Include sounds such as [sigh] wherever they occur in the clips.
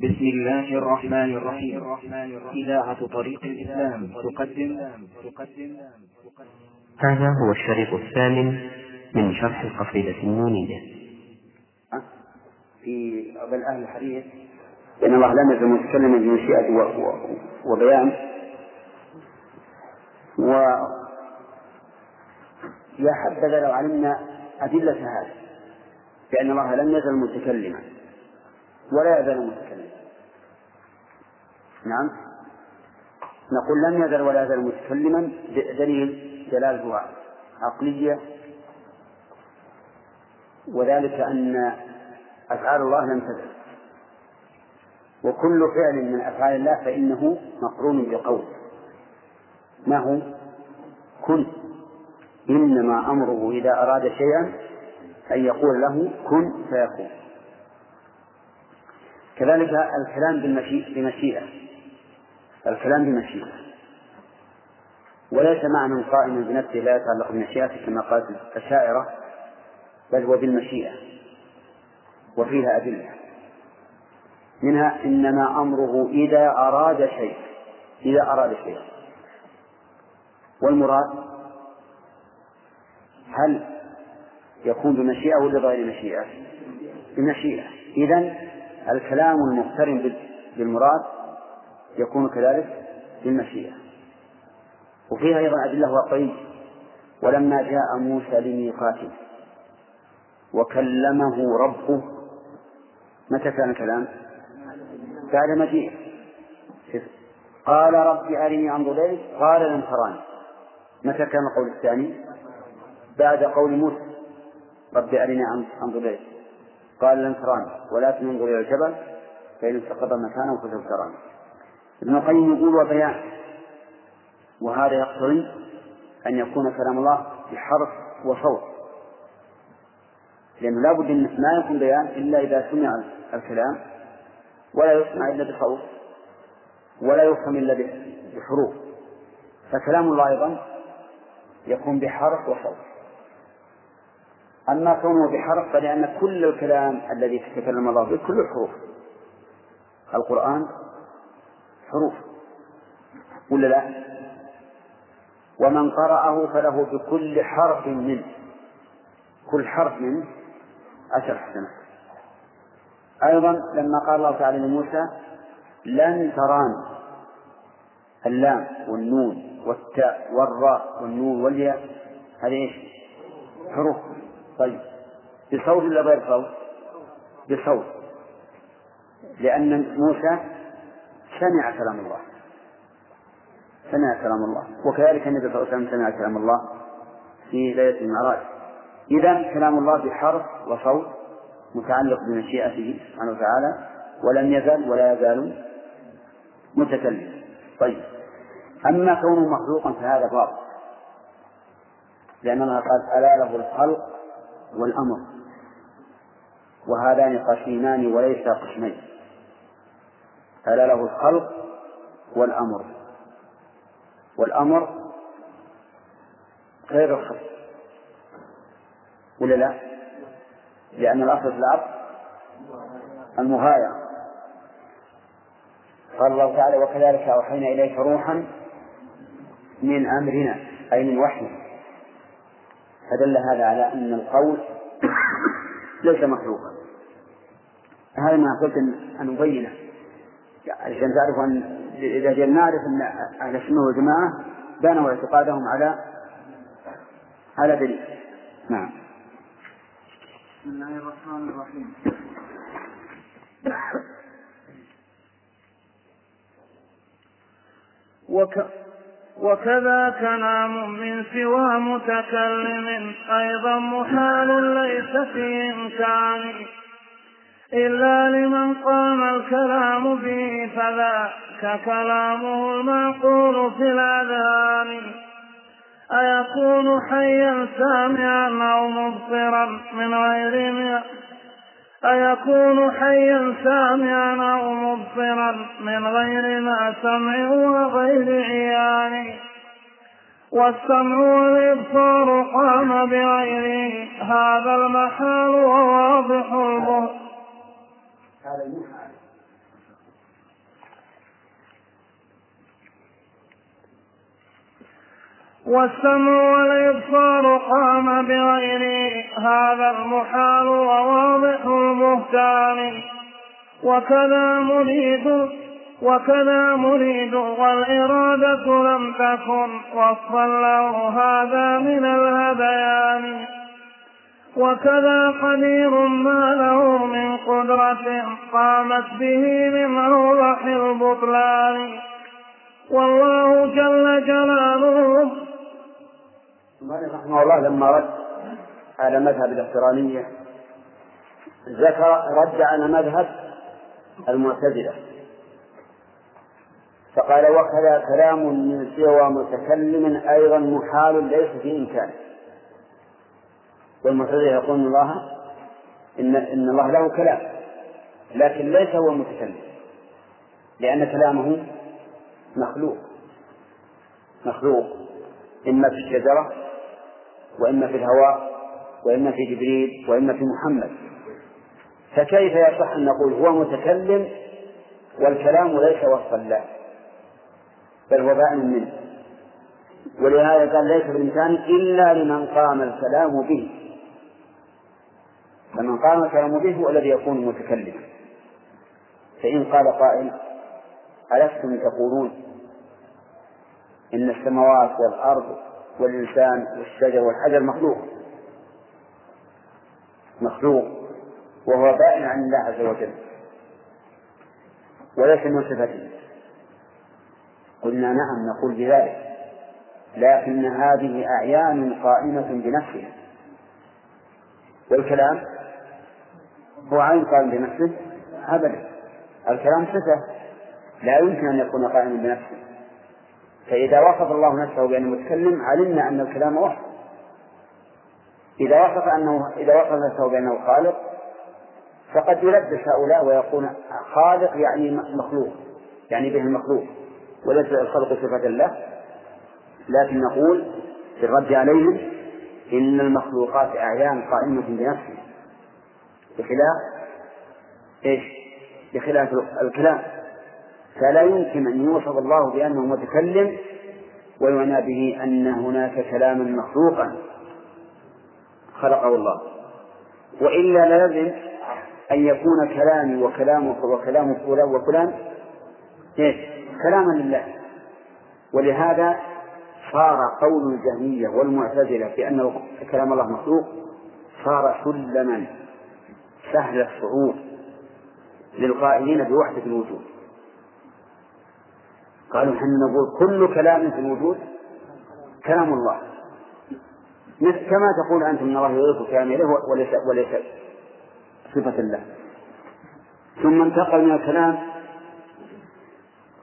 بسم الله الرحمن الرحيم. إذاعة طريق الإسلام تقدم. تقدم هذا هو الشريط الثامن من شرح القصيدة النونية في بل أهل الحديث. إن الله لم يزل متكلما بمشيئة وبيان. و يا حبذا لو علمنا أدلة هذا. بأن الله لم يزل متكلما. ولا يزال متكلما. نعم. نقول لم يزل ولا يزال متكلما دليل دلالته عقلية وذلك أن أفعال الله لم تزل. وكل فعل من أفعال الله فإنه مقرون بقول. ما هو؟ كن. إنما أمره إذا أراد شيئا أن يقول له كن فيكون. كذلك الكلام بمشيئة. الكلام بمشيئة. وليس معنى قائما بنفسه لا يتعلق بمشيئته كما قالت الشاعرة بل هو بالمشيئة وفيها أدلة. منها إنما أمره إذا أراد شيء إذا أراد شيء والمراد هل يكون بمشيئة ولا بغير مشيئة؟ بمشيئة. إذا الكلام المقترن بالمراد يكون كذلك بالمشيئة وفيها أيضا أدلة واقعية. ولما جاء موسى لميقاتنا وكلمه ربه متى كان الكلام؟ بعد مجيء. قال رب أرني أنظر إليك قال لن تراني. متى كان القول الثاني؟ بعد قول موسى. رب أرني أنظر إليك. قال لن تراني ولكن انظر إلى الجبل فإن استقر مكانه فسوف تراني. ابن القيم يقول وبيان. وهذا يقتضي أن يكون كلام الله بحرف وصوت. لأنه لا بد أن ما يكون بيان إلا إذا سمع الكلام ولا يسمع إلا بصوت ولا يفهم إلا بحروف. فكلام الله أيضا يكون بحرف وصوت. أما كونه بحرف فلأن كل الكلام الذي تتكلم الله به كل الحروف. القرآن حروف ولا لا؟ ومن قرأه فله بكل حرف منه كل حرف منه عشر حسنات أيضا لما قال الله تعالى لموسى لن تراني اللام والنون والتاء والراء والنون والياء هذه إيش؟ حروف طيب بصوت ولا غير صوت؟ بصوت لأن موسى سمع كلام الله. سمع كلام الله. وكذلك النبي صلى الله عليه وسلم سمع كلام الله في ليلة المعراج. إذا كلام الله بحرف وصوت متعلق بمشيئته سبحانه وتعالى ولم يزل ولا يزال متكلم. طيب. أما كونه مخلوقا فهذا باطل. لأن الله قال ألا له الخلق والأمر. وهذان قسيمان وليس قسمين. ألا له الخلق والأمر. والأمر غير الخلق. ولا لا؟ لأن الأصل في الأرض المغايرة. قال الله تعالى وكذلك أوحينا إليك روحا من أمرنا. أي من وحي. فدل هذا على أن القول ليس مخلوقا. هذا ما قلت أن نبينه. عشان تعرف أن إذا جئنا نعرف أن أهل السنة والجماعة بنوا اعتقادهم على على دليل. نعم. بسم الله الرحمن الرحيم. وك وكذا كلام من سوى متكلم أيضا محال ليس في إمكان. إلا لمن قام الكلام به فذاك كلامه المعقول في الأذهان. أيكون حيا سامعا أو مبصرا من غير أيكون حيا سامعا أو مبصرا من غير ما سمع وغير عيان؟ والسمع والإبصار قام بغيره. هذا المحال وواضح البهر هذا يوحى عليه. والسمع والإبصار قام بغيره هذا المحال وواضح البهتان وكذا مريد وكذا مريد والإرادة لم تكن وصفا له هذا من الهذيان وكذا قدير ما له من قدرة قامت به من أوضح البطلان. والله جل جلاله رحمه الله لما رد على مذهب الاحترامية ذكر رد على مذهب المعتزلة. فقال وكذا كلام من سوى متكلم أيضا محال ليس في إمكانه. والمعتزلة يقول الله إن إن الله له كلام لكن ليس هو المتكلم لأن كلامه مخلوق. مخلوق إما في الشجرة وإما في الهواء وإما في جبريل وإما في محمد. فكيف يصح أن نقول هو متكلم والكلام ليس وصفا له؟ بل هو بائن منه. ولهذا قال ليس بالإمكان إلا لمن قام الكلام به. فمن قام الكلام به هو الذي يكون متكلما. فإن قال قائل ألستم تقولون إن السماوات والأرض والإنسان والشجر والحجر مخلوق؟ مخلوق وهو بائن عن الله عز وجل. وليس من صفته. قلنا نعم نقول بذلك. لكن هذه أعيان قائمة بنفسها. والكلام هو عين قائم بنفسه؟ أبدا. الكلام صفة. لا يمكن أن يكون قائما بنفسه. فإذا وصف الله نفسه بأنه متكلم علمنا أن الكلام وصف إذا وصف أنه إذا وصف نفسه بأنه خالق فقد يلبس هؤلاء ويقول خالق يعني مخلوق يعني به المخلوق وليس الخلق صفة له. لكن نقول في الرد عليهم إن المخلوقات أعيان قائمة بنفسها بخلاف إيش؟ بخلاف الكلام. فلا يمكن أن يوصف الله بأنه متكلم ويعنى به أن هناك كلاما مخلوقا. خلقه الله. وإلا لازم أن يكون كلامي وكلامك وكلام فلان وفلان إيش؟ كلاما لله. ولهذا صار قول الجهمية والمعتزلة بأن كلام الله مخلوق صار سلما. سهل الصعود للقائلين بوحدة الوجود. قالوا نحن نقول كل كلام في الوجود كلام الله. كما تقول أنت من الله يضيف كامله وليس وليس صفة الله ثم انتقل من الكلام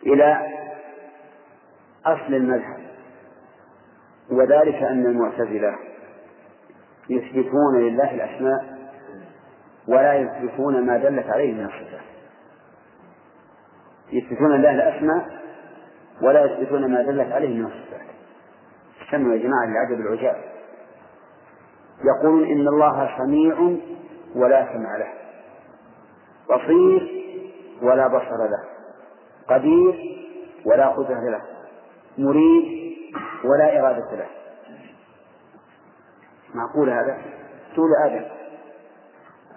إلى أصل المذهب وذلك أن المعتزلة يثبتون لله الأسماء ولا يثبتون ما دلت عليه من الصفات. يثبتون لله الأسماء ولا يثبتون ما دلت عليه من الصفات. استمعوا يا جماعة لعجب العجاب. يقولون إن الله سميع ولا سمع له. بصير ولا بصر له. قدير ولا قدرة له. مريد ولا إرادة له. معقول هذا؟ تقول آدم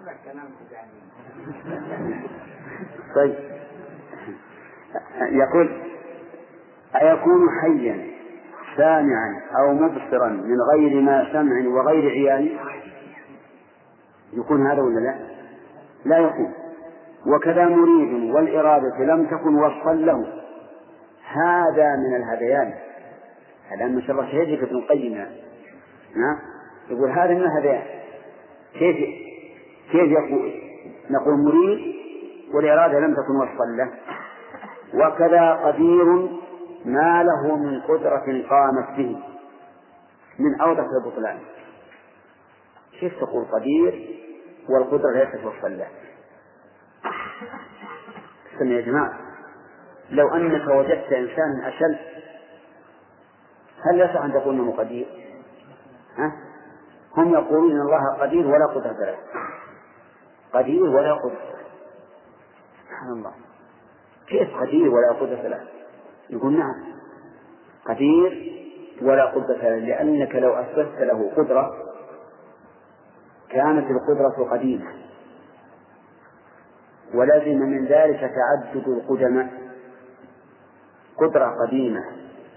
[laughs] طيب. يقول أيكون حيا سامعا أو مبصرا من غير ما سمع وغير عيان؟ يكون هذا ولا لا؟ لا يكون. وكذا مريد والإرادة لم تكن وصفا له. هذا من الهذيان. هذا من شر شهيد ابن القيم. يقول هذا من الهذيان. كيف كيف يقول؟ نقول مريد والإرادة لم تكن وصفا له. وكذا قدير ما له من قدرة قامت به من أوضح البطلان. كيف تقول قدير والقدرة ليست وصفا له؟ يا جماعة لو أنك وجدت إنسانا أشل هل يصح أن تقول أنه قدير؟ ها؟ هم يقولون إن الله قدير ولا قدرة له. قدير ولا قدرة سبحان الله. كيف قدير ولا قدرة له؟ يقول نعم. قدير ولا قدرة له لأنك لو أثبتت له قدرة كانت القدرة قديمة. ولزم من ذلك تعدد القدماء قدرة قديمة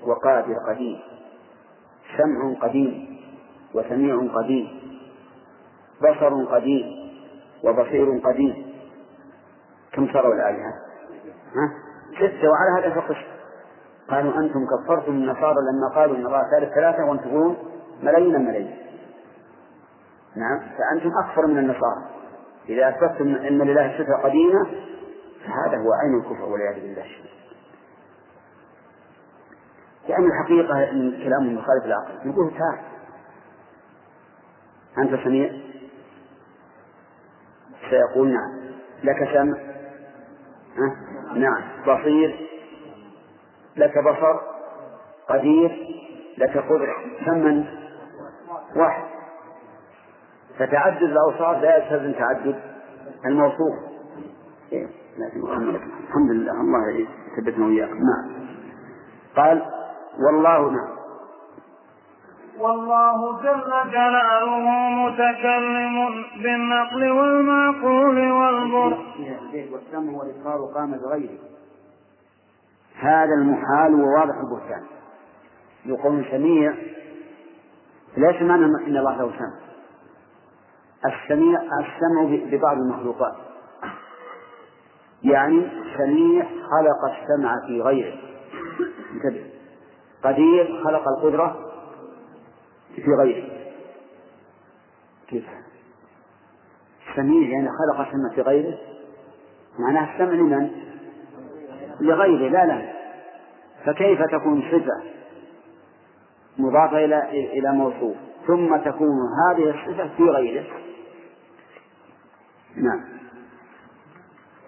وقادر قديم. سمع قديم وسميع قديم. بصر قديم. وبصير قديم. كم صاروا الآلهة؟ ها؟ ستة وعلى هذا فقس قالوا أنتم كفرتم النصارى لما قالوا إن الله ثالث ثلاثة وأنتم تقولون ملايين الملايين. نعم. فأنتم أكثر من النصارى. إذا أثبتم أن لله صفة قديمة فهذا هو عين الكفر والعياذ بالله. يعني الحقيقة من كلام مخالف العقل نقول تعال أنت سميع؟ سيقول نعم. لك سمع؟ نعم. بصير؟ لك بصر؟ قدير؟ لك قدرة؟ ثمن واحد. فتعدد الأوصاف لا يستلزم تعدد الموصوف. إيه؟ الحمد لله الله يثبتنا وإياكم. نعم. قال والله نعم. والله جل جلاله متكلم بالنقل والمعقول والبر. والإقرار قام بغيره. هذا المحال وواضح البهتان. يقول سميع ليس معنى إن الله له سمع. السميع السمع ببعض المخلوقات. يعني سميع خلق السمع في غيره. انتبه. قدير خلق القدرة في غيره. كيف؟ سميع يعني خلق السمع في غيره. معناه السمع لمن؟ لغيره لا لا. فكيف تكون صفة مضافة إلى إلى موصوف؟ ثم تكون هذه الصفة في غيره. نعم.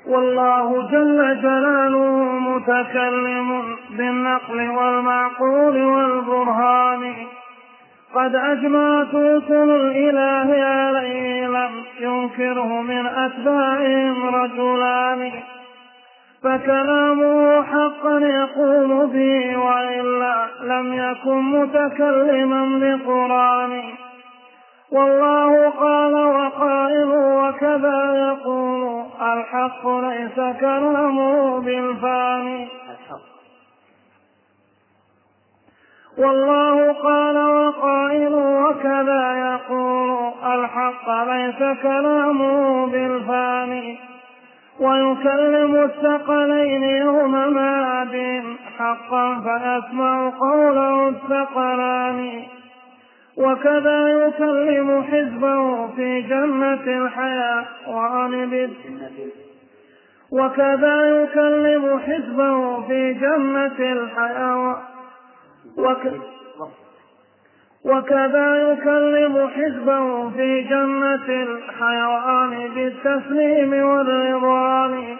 والله جل جلاله متكلم بالنقل والمعقول والبرهان. قد أجمعت رسل الإله عليه لم ينكره من أتباعهم رجلان. فكلامه حقا يقول به وإلا لم يكن متكلما بقرآن والله قال وقائل وكذا يقول الحق ليس كلامه بالفاني. والله قال وقائل وكذا يقول الحق ليس كلامه بالفاني ويكلم الثقلين يوم معاد حقا فيسمع قوله الثقلان. وكذا يكلم حزبه في جنة الحياة وعن وكذا يكلم حزبه في جنة الحياة وك... وكذا يكلم حزبه في جنة الحيوان بالتسليم والرضوان.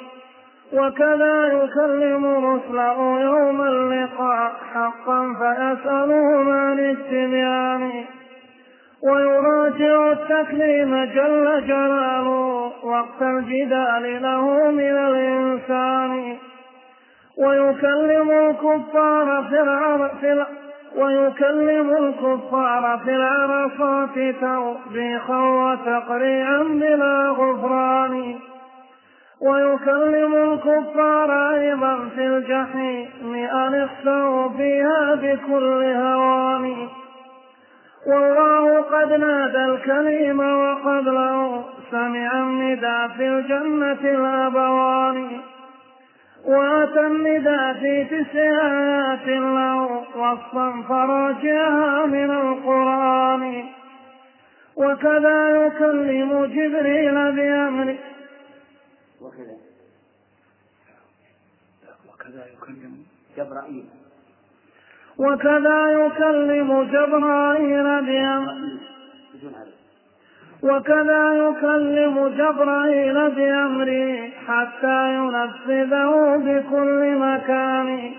وكذا يكلم رسله يوم اللقاء حقا فيسألهم عن التبيان. ويراجع التكليم جل جلاله وقت الجدال له من الإنسان. ويكلم الكفار في العرب ويكلم الكفار في العرصات توبيخا وتقريعا بلا غفران. ويكلم الكفار أيضا في الجحيم أن اخسروا فيها بكل هوان. والله قد نادى الكريم وقبله سمع النداء في الجنة الأبوان. وأتى النداء في تسع آيات له وصفا فراجعها من القرآن. وكذا يكلم جبريل بأمره. وكذا. وكذا يكلم جبرائيل. وكذا يكلم جبرائيل بأمره. وكذا يكلم جبرائيل بأمره حتى ينفذه بكل مكان.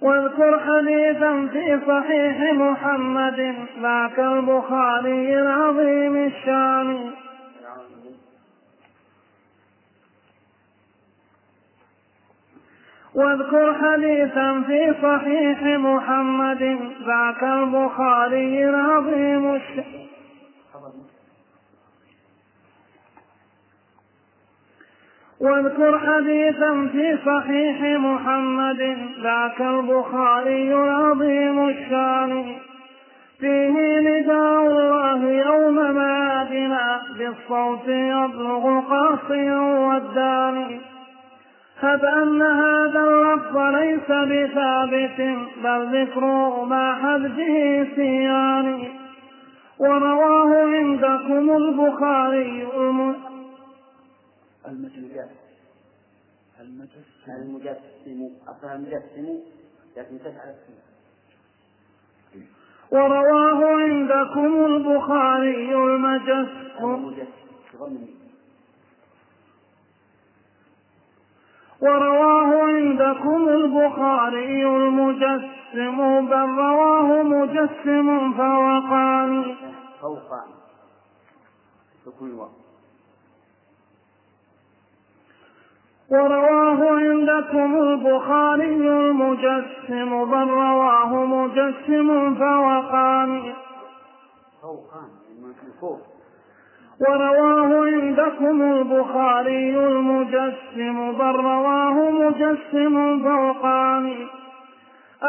واذكر حديثا في صحيح محمد ذاك البخاري العظيم الشان. واذكر حديثا في صحيح محمد ذاك البخاري العظيم الشأن واذكر حديثا في صحيح محمد ذاك البخاري العظيم الشان. فيه نداء الله يوم معادنا بالصوت يبلغ قاصيا والداني هب أن هذا اللفظ ليس بثابت بل ذكره مع حذفه سيان. ورواه عندكم البخاري المجسم المجسم. أصلها المجسم لكن تفعل ورواه عندكم البخاري المجسم. ورواه عندكم البخاري المجسم. بل رواه مجسم فوقان. فوقان. سكون الواو ورواه عندكم البخاري المجسم بل رواه مجسم فوقان. فوق. ورواه عندكم البخاري المجسم بل رواه مجسم فوقان.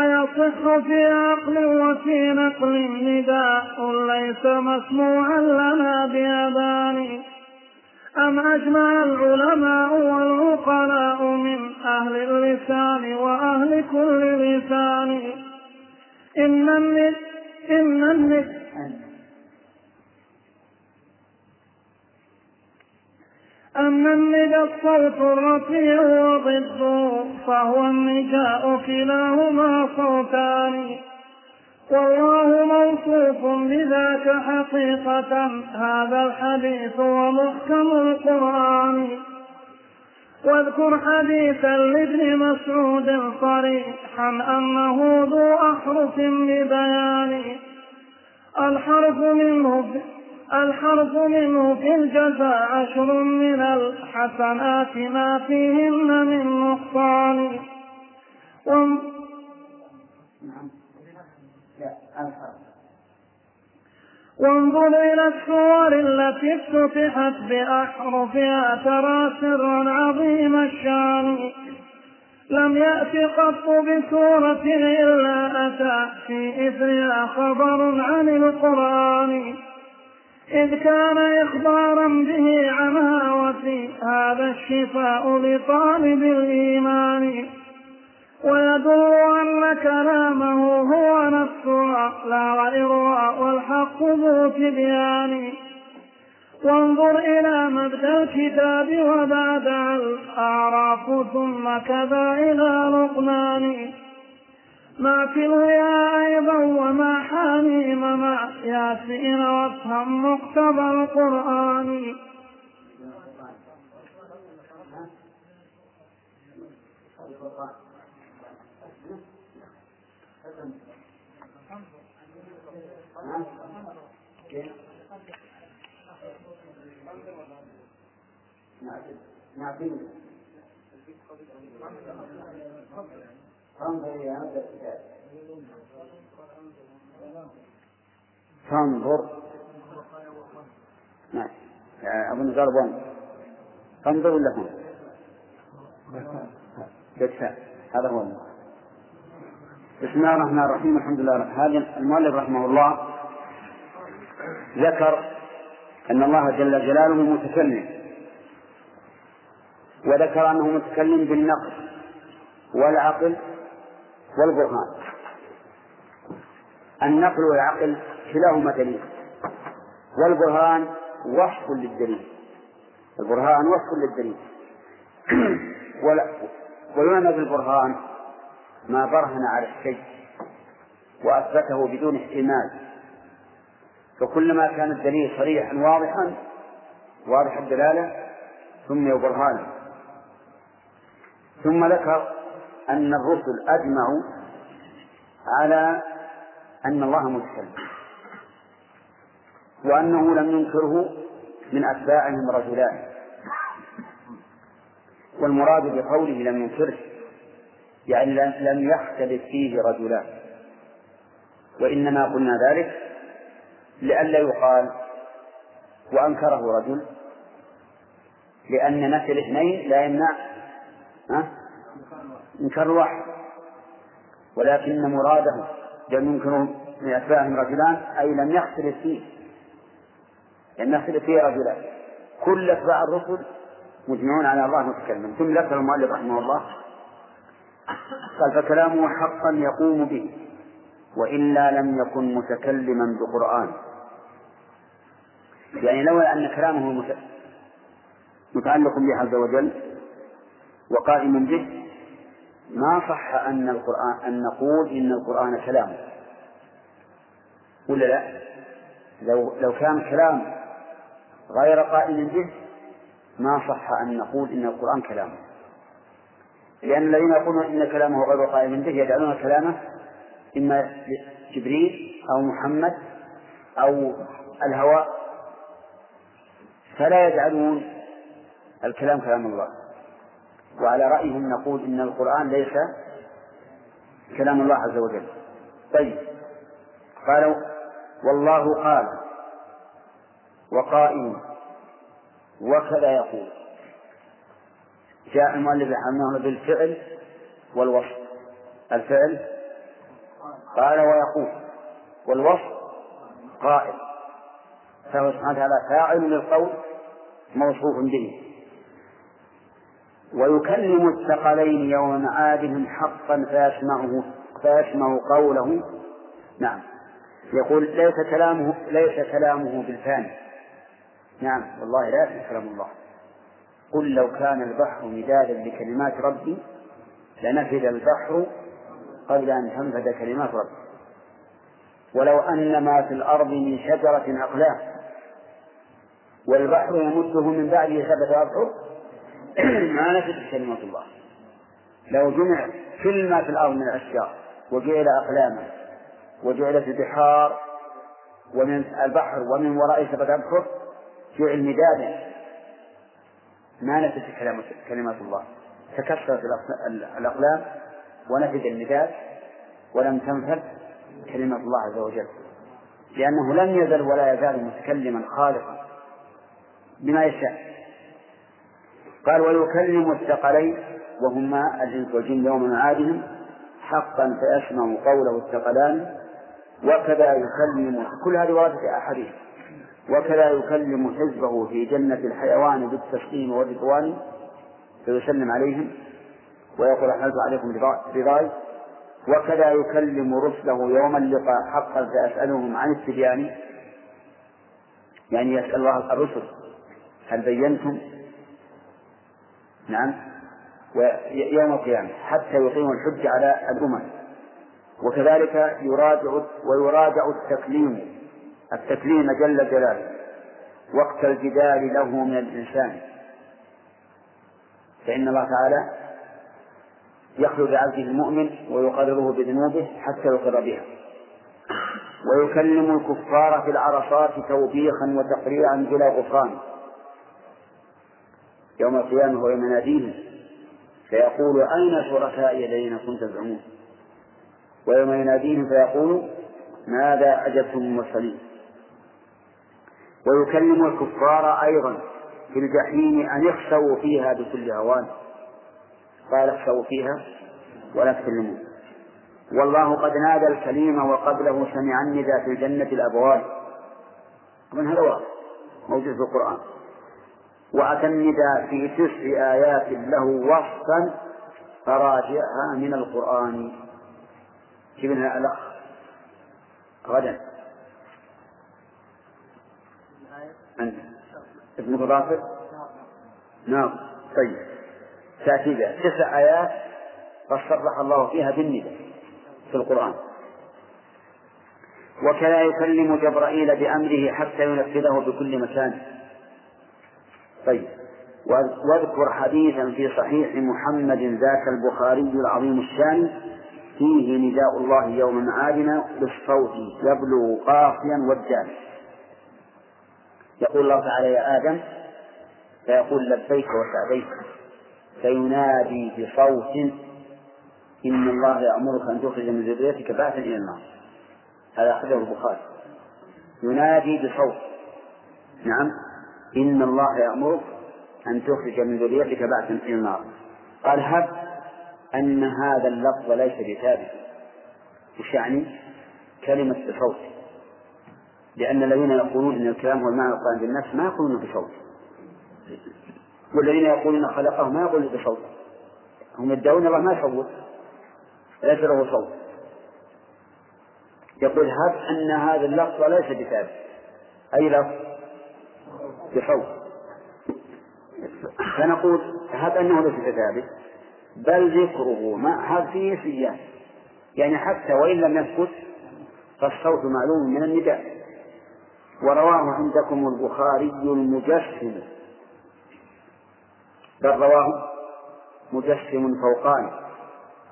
أيصح في عقل وفي نقل نداء ليس مسموعا لنا بأذان. أم أجمع العلماء والعقلاء من أهل اللسان وأهل كل لسان؟ إن الند إن الند أما الندى الصوت الرفيع وضده فهو النداء كلاهما صوتان. والله موصوف بذاك حقيقة. هذا الحديث ومحكم القرآن. واذكر حديثا لابن مسعود صريحا أنه ذو أحرف ببيان. الحرف منه الحرف منه في الجزاء عشر من الحسنات ما فيهن من نقصان. وانظر إلى السور التي افتتحت بأحرفها ترى سرا عظيم الشان. لم يأت قط بسورة إلا أتى في إثرها خبر عن القرآن. إذ كان إخبارا به عنها وفي هذا الشفاء لطالب الإيمان. ويدل أن كلامه هو نفسها لا غيرها والحق ذو تبيان. وانظر إلى مبدأ الكتاب وبعد الأعراف ثم كذا إلى لقمان. ما في الويا أيضا وما حميم مع ياسين وافهم مقتضى القرآن. فانظر نعم. أظن قال بون فانظر ولا فانظر بالفاء هذا هو. بسم الله الرحمن الرحيم. الحمد لله هذا المؤلف رحمه الله ذكر أن الله جل جلاله متكلم وذكر أنه متكلم بالنقل والعقل والبرهان. النقل والعقل كلاهما دليل والبرهان وصف للدليل. البرهان وصف للدليل. [clears throat] ويعنى بالبرهان ما برهن على الشيء وأثبته بدون احتمال. فكلما كان الدليل صريحا واضحا واضح الدلالة سمي برهانا ثم ذكر أن الرسل أجمعوا على أن الله متكلم وأنه لم ينكره من أتباعهم رجلان. والمراد بقوله لم ينكره يعني لم يختلف فيه رجلان. وإنما قلنا ذلك لئلا يقال وأنكره رجل لأن نفي الاثنين لا يمنع إنكار الواحد ولكن مراده لم ينكروا من أتباعهم رجلان أي لم يختلف فيه لم يختلف فيه رجلان. كل أتباع الرسل مجمعون على الله متكلم ثم ذكر المؤلف رحمه الله قال فكلامه حقا يقوم به. وإلا لم يكن متكلما بقرآن. يعني لولا أن كلامه متعلق به عز وجل وقائم به ما صح أن القرآن أن نقول إن القرآن كلام. ولا لا؟ لو لو كان كلام غير قائم به ما صح أن نقول إن القرآن كلام. لأن الذين يقولون إن كلامه غير قائم به يجعلون كلامه إما جبريل أو محمد أو الهواء فلا يجعلون الكلام كلام الله. وعلى رأيهم نقول إن القرآن ليس كلام الله عز وجل. طيب. قالوا والله قال وقائم وكذا يقول. جاء المؤلف رحمه بالفعل والوصف. الفعل قال ويقول والوصف قائل فهو سبحانه وتعالى فاعل للقول موصوف به. ويكلم الثقلين يوم معادهم حقا فيسمعه فيسمع قوله. نعم. يقول ليس كلامه ليس كلامه بالفاني. نعم. والله لا يكفي كلام الله. قل لو كان البحر مدادا لكلمات ربي لنفد البحر قبل أن تنفد كلمات ربي ولو أن ما في الأرض من شجرة أقلام والبحر يمده من بعده سبعة أبحر [clears throat] ما نفدت كلمات الله. لو جمع كل ما في الأرض من الأشجار وجعل أقلاما وجعلت البحار ومن البحر ومن وراء سبعة أبحر جعل مدادا ما نفدت كلمات الله. تكسرت الأقلام ونفد المداد ولم تنفذ كلمة الله عز وجل. لأنه لم يزل ولا يزال متكلما خالقا بما يشاء. قال ويكلم الثقلين وهما الإنس والجن يوم معادهم حقا فيسمع قوله الثقلان. وكذا يكلم كل هذه وردة أحاديث. وكذا يكلم حزبه في جنة الحيوان بالتسليم والرضوان فيسلم عليهم. ويقول أحللت عليكم رضاي. وكذا يكلم رسله يوم اللقاء حقا فيسألهم عن التبيان. يعني يسأل الله الرسل هل بينتم؟ نعم. ويوم القيامة حتى يقيموا الحج على الأمم. وكذلك يراجع ويراجع التكليم التكليم جل جلاله. وقت الجدال له من الإنسان. فإن الله تعالى يخلو بعبده المؤمن ويقرره بذنوبه حتى يقر بها. ويكلم الكفار في العرصات توبيخا وتقريعا بلا غفران. يوم القيامة ويوم يناديهم فيقول أين شركائي الذين كنت تزعمون؟ ويوم يناديهم فيقول ماذا أجبتم المرسلين؟ ويكلم الكفار أيضا في الجحيم أن يخشوا فيها بكل هوان. قال اخشوا فيها ولا تكلمون والله قد نادى الكليم وقبله سمع الندى في الجنة الأبواب. من هذا واضح موجود في القرآن. وأتى النداء في تسع آيات له وصفا فراجعها من القرآن. جبنا الأخ. غدا. أنت. ابن غافر نعم. طيب. تأتي بها. تسع آيات قد صرح الله فيها بالنداء في القرآن. وكذا يكلم جبرائيل بأمره حتى ينفذه بكل مكان. طيب. واذكر حديثا في صحيح محمد ذاك البخاري العظيم الشان. فيه نداء الله يوم معادنا بالصوت يبلغ قافيا والدال. يقول الله تعالى يا آدم فيقول لبيك وسعديك. فينادي بصوت إن الله يأمرك أن تخرج من ذريتك بعثا إلى النار. هذا أخرجه البخاري. ينادي بصوت. نعم. إن الله يأمرك أن تخرج من ذريتك بعثا إلى النار. قال هب أن هذا اللفظ ليس بثابت. وش يعني؟ كلمة بصوت. لأن الذين يقولون أن الكلام هو المعنى القائم بالنفس ما يقولون بصوت. والذين يقولون خلقه ما يقولون بصوت هم يدعون الله ما يصوت ليس له صوت. يقول هب أن هذا اللفظ ليس بثابت. أي لفظ؟ بصوت. فنقول هب أنه ليس بثابت. بل ذكره ما هذا فيه سيان يعني حتى وإن لم يثبت فالصوت معلوم من النداء. ورواه عندكم البخاري المجسم. بل رواه مجسم فوقاني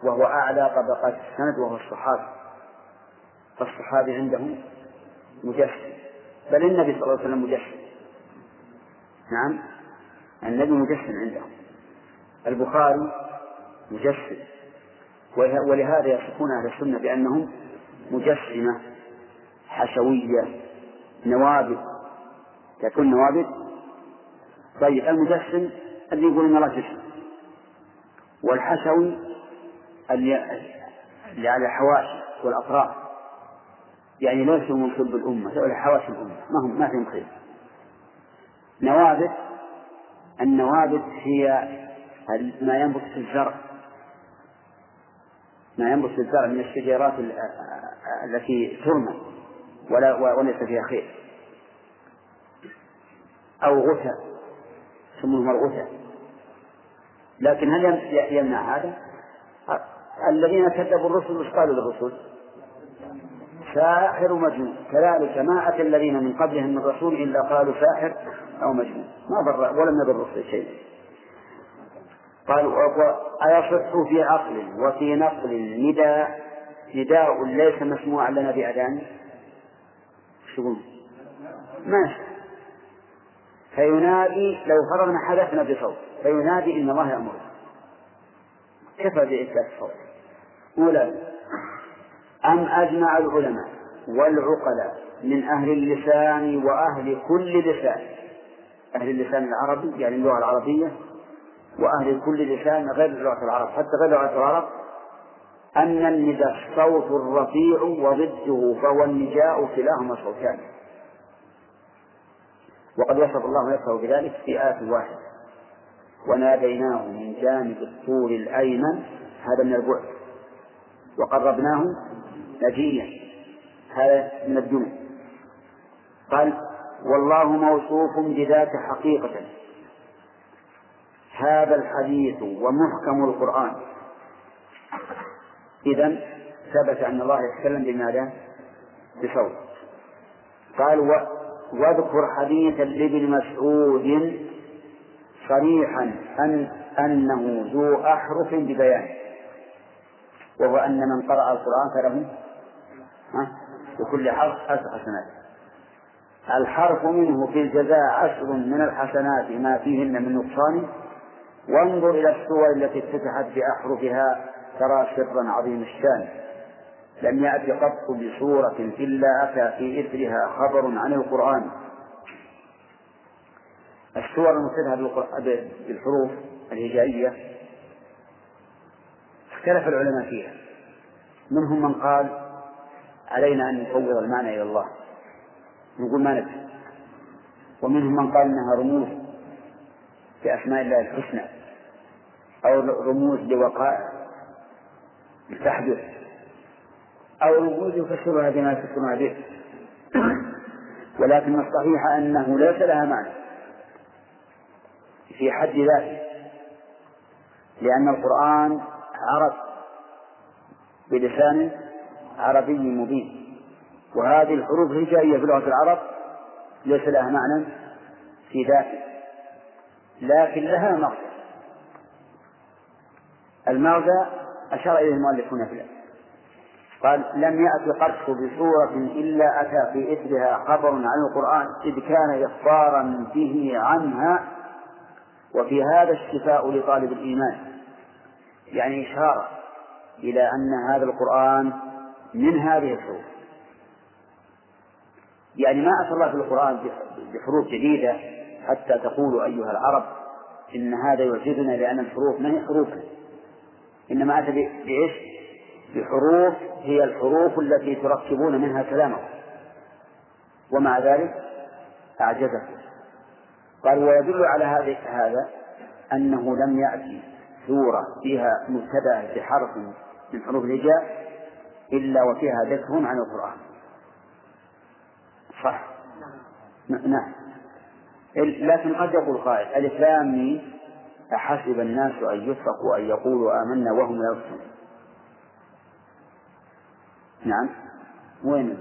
وهو أعلى طبقات السند وهو الصحابي. فالصحابي عندهم مجسم. بل النبي صلى الله عليه وسلم مجسم. نعم النبي مجسم عندهم. البخاري مجسم. ولهذا يصفون أهل السنة بأنهم مجسمة حشوية نوابت تكون نوابت طيب المجسم اللي يقول إن الله جسم. والحشوي اللي, على الحواشي والأطراف. يعني ليسوا من صلب الأمة ولا حواشي الأمة ما هم ما فيهم خير. نوابت النوابت هي ما ينبت في الزرع. ما ينبت في الزرع من الشجيرات التي ترمى ولا وليس فيها خير. أو غثى يسمونها الغثى لكن هل يمنع هذا؟ الذين كذبوا الرسل وش قالوا للرسل؟ ساحر ومجنون. كذلك ما أتى الذين من قبلهم من رسول إلا قالوا ساحر أو مجنون. ما ضر ولم يضر الرسل شيء. قالوا أيصح في عقل وفي نقل نداء نداء ليس مسموعا لنا بأذان شو ما فينادي لو فرضنا حدثنا بصوت فينادي إن الله يأمر كفى بإثبات الصوت. أولا أم أجمع العلماء والعقلاء من أهل اللسان وأهل كل لسان؟ أهل اللسان العربي يعني اللغة العربية وأهل كل لسان غير لغة العرب. حتى غير لغة العرب أن النداء الصوت الرفيع وضده فهو النجاء كلاهما صوتان. وقد وصف الله نفسه بذلك في آية واحدة. وناديناه من جانب الطور الأيمن هذا من البعد. وقربناه نجيا هذا من الدنيا. قال والله موصوف بذات حقيقة. هذا الحديث ومحكم القرآن. إذا ثبت أن الله يتكلم بماذا؟ بصوت. قال واذكر حديثا لابن مسعود صريحا أن أنه ذو أحرف ببيان وهو أن من قرأ القرآن فله بكل حرف عشر حسنات. الحرف منه في الجزاء عشر من الحسنات ما فيهن من نقصان. وانظر إلى السور التي افتتحت بأحرفها ترى سرا عظيم الشأن. لم يأت قط بسورة إلا أتى في إثرها خبر عن القرآن. السور المفتتحة بالحروف الهجائية اختلف العلماء فيها. منهم من قال علينا أن نفوض المعنى إلى الله. نقول ما ندري ومنهم من قال إنها رموز لأسماء الله الحسنى أو رموز لوقائع تحدث أو رموز يفسرها بما يفسرها به ولكن الصحيح أنه ليس لها معنى في حد ذاته لأن القرآن عرب بلسان عربي مبين وهذه الحروف الهجائية في لغة العرب ليس لها معنى في ذاته لكن لها مغزى. المغزى أشار إليه المؤلف هنا في قال لم يأت قط بسورة إلا أتى في إثرها خبر عن القرآن إذ كان إخبارا به عنها وفي هذا الشفاء لطالب الإيمان. يعني إشارة إلى أن هذا القرآن من هذه الحروف. يعني ما أتى الله في القرآن بحروف جديدة حتى تقولوا أيها العرب إن هذا يعجزنا لأن الحروف ما هي حروف إنما أتى بإيش؟ بحروف هي الحروف التي تركبون منها كلامه ومع ذلك أعجزكم. قال ويدل على هذا هذا أنه لم يأتي سورة فيها مبتدأ بحرف من حروف الهجاء إلا وفيها ذكر عن القرآن. صح. نعم. لكن قد يقول قائل ألف لام أحسب الناس أن يتركوا أن يقولوا آمنا وهم لا يفتنون نعم. وين؟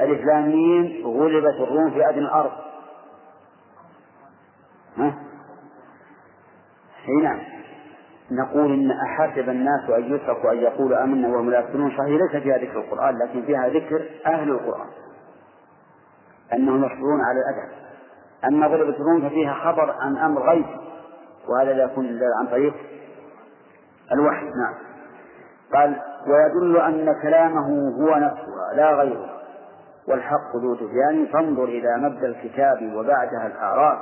ألف لام ميم غلبت الروم في أدنى الأرض. ها؟ إي نعم. نقول إن أحسب الناس أن يتركوا أن يقولوا آمنا وهم لا يفتنون صحيح ليس فيها ذكر القرآن لكن فيها ذكر أهل القرآن. أنهم يصبرون على الأدب. أما غلبة الروم ففيها خبر عن أمر غيب وهذا لا يكون عن طريق الوحي. نعم. قال ويدل أن كلامه هو نفسها لا غيره. والحق ذو تبيان فانظر إلى مبدأ الكتاب وبعدها الأعراف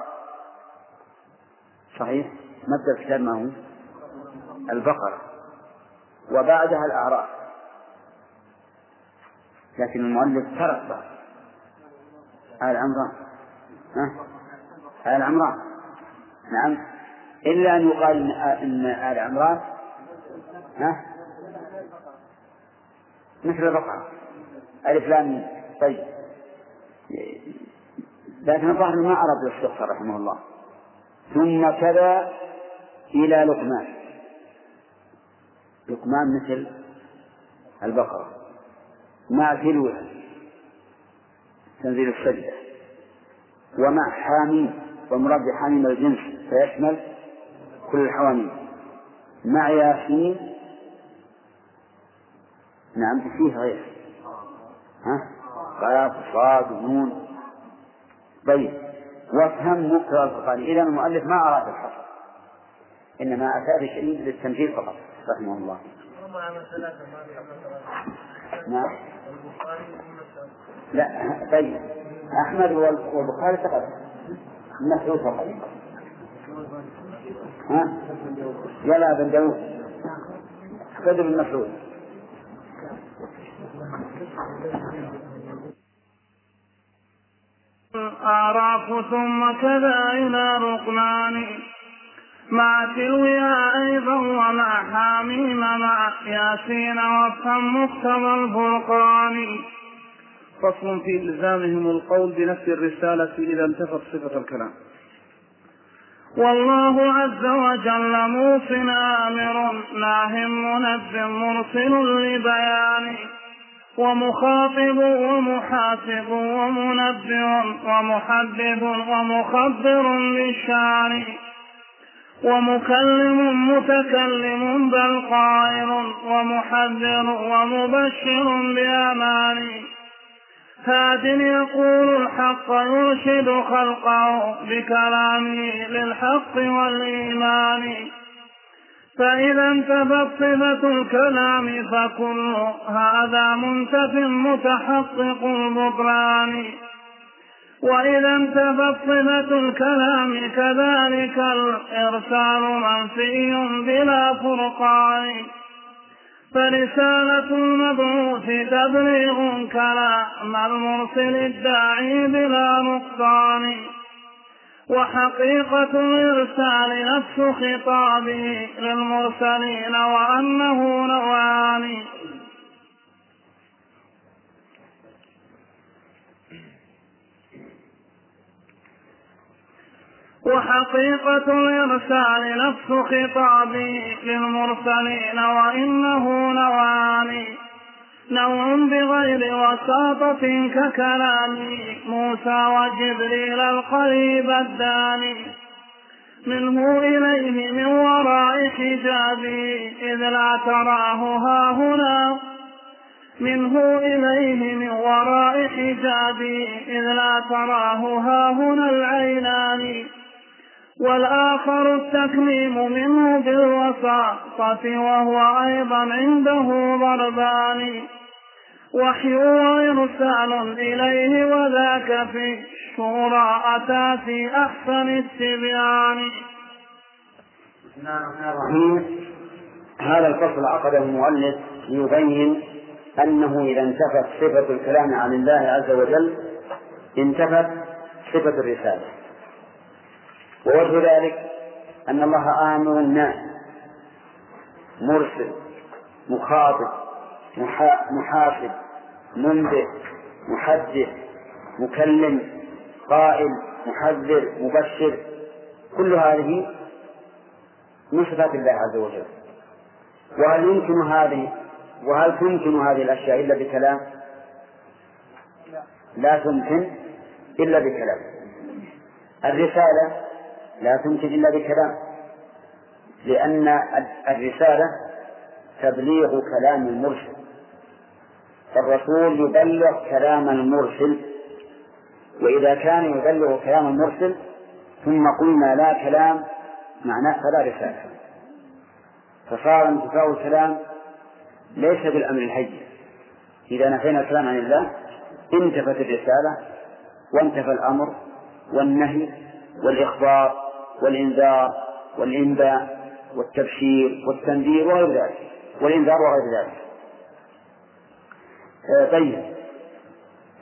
صحيح؟ مبدأ الكتاب ما هو؟ البقرة. وبعدها الأعراف لكن المؤلف ترك بعض. آل عمران. آل عمران. نعم. إلا أن يقال إن آل عمران. ها؟ مثل البقرة ألف لام طيب. لكن الظاهر ما أراد الشيخ رحمه الله. ثم كذا إلى لقمان. لقمان مثل البقرة. مع تلوها تنزيل السجدة ومع حاميم ومراد بحاميم الجنس. فيشمل كل الحواميم. مع ياسين نعم فيه غير. ها؟ قاف صاد ونون. طيب وافهم مقتضى القرآن إذا المؤلف ما أراد الحصر إنما أتى بشيء للتمثيل فقط رحمه الله. نعم. لا طيب. أحمد والبخاري فقط. مسعود فقط. ها؟ يلا بن داود خذ بن أعراف ثم كذا إلى رقمان مع تلوها أيضا ومع حاميم مع ياسين وافهم مقتضى الفرقان. فصل في إلزامهم القول بنفس الرسالة إذا انتفت صفة الكلام. والله عز وجل موص آمر ناه منب مرسل لبيان ومخاطب ومحاسب ومنبه ومحدث ومخبر للشعر ومكلم متكلم بل قائل ومحذر ومبشر بأمان هاد يقول الحق يرشد خلقه بكلامه للحق والإيمان. فإذا انتفت صفة الكلام فكل هذا منتف متحقق البطلان. وإذا انتفت صفة الكلام كذلك الإرسال منفي بلا فرقان. فرسالة المبعوث تبليغ كلام المرسل الداعي بلا نقصان. وحقيقة الإرسال نفس خطابه للمرسلين وأنه نوعان وحقيقة الإرسال نفس خطابه للمرسلين وإنه نوعان نوع بغير وساطة ككلام موسى وجبريل القريب الداني. منه إليه من وراء حجابه إذ لا تراه ها هنا منه إليه من وراء حجابه إذ لا تراه ها هنا العينان. والآخر التكليم منه بالوساطة وهو أيضا عنده ضربان. وحي وإرسال إليه وذاك في الشورى أتى في أحسن التبيان. هذا الفصل عقده المؤلف ليبين أنه إذا انتفت صفة الكلام عن الله عز وجل انتفت صفة الرسالة. ووجه ذلك أن الله آمر الناس. مرسل مخاطب محاسب منبئ محدث مكلم قائل محذر مبشر. كل هذه من صفات الله عز وجل. وهل يمكن هذه وهل تمكن هذه الأشياء إلا بكلام؟ لا تمكن إلا بكلام. الرسالة لا تمكن إلا بكلام لأن الرسالة تبليغ كلام المرسل. فالرسول يبلغ كلام المرسل وإذا كان يبلغ كلام المرسل ثم قلنا لا كلام معناه فلا رسالة. فصار انتفاء الكلام ليس بالأمر الهين إذا نفينا الكلام عن الله انتفت الرسالة وانتفى الأمر والنهي والإخبار والإنذار والإنباء والتبشير والتنذير وغير ذلك. والإنذار وغير ذلك. آه، طيب.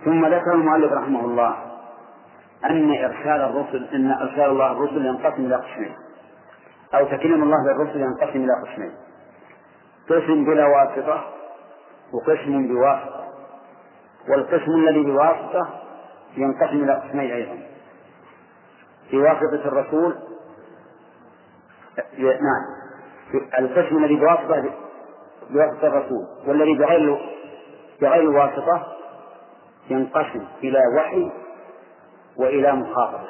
ثم ذكر المؤلف رحمه الله أن إرسال الرسل أن إرسال الله الرسل ينقسم إلى قسمين. أو تكلم الله بالرسل ينقسم إلى قسمين. قسم بلا واسطة وقسم بواسطة. والقسم الذي بواسطة ينقسم إلى قسمين أيضا. بواسطة الرسول نعم. القسم الذي بواسطة بواسطة الرسول والذي بغير بغير واسطة ينقسم إلى وحي وإلى مخاطبة.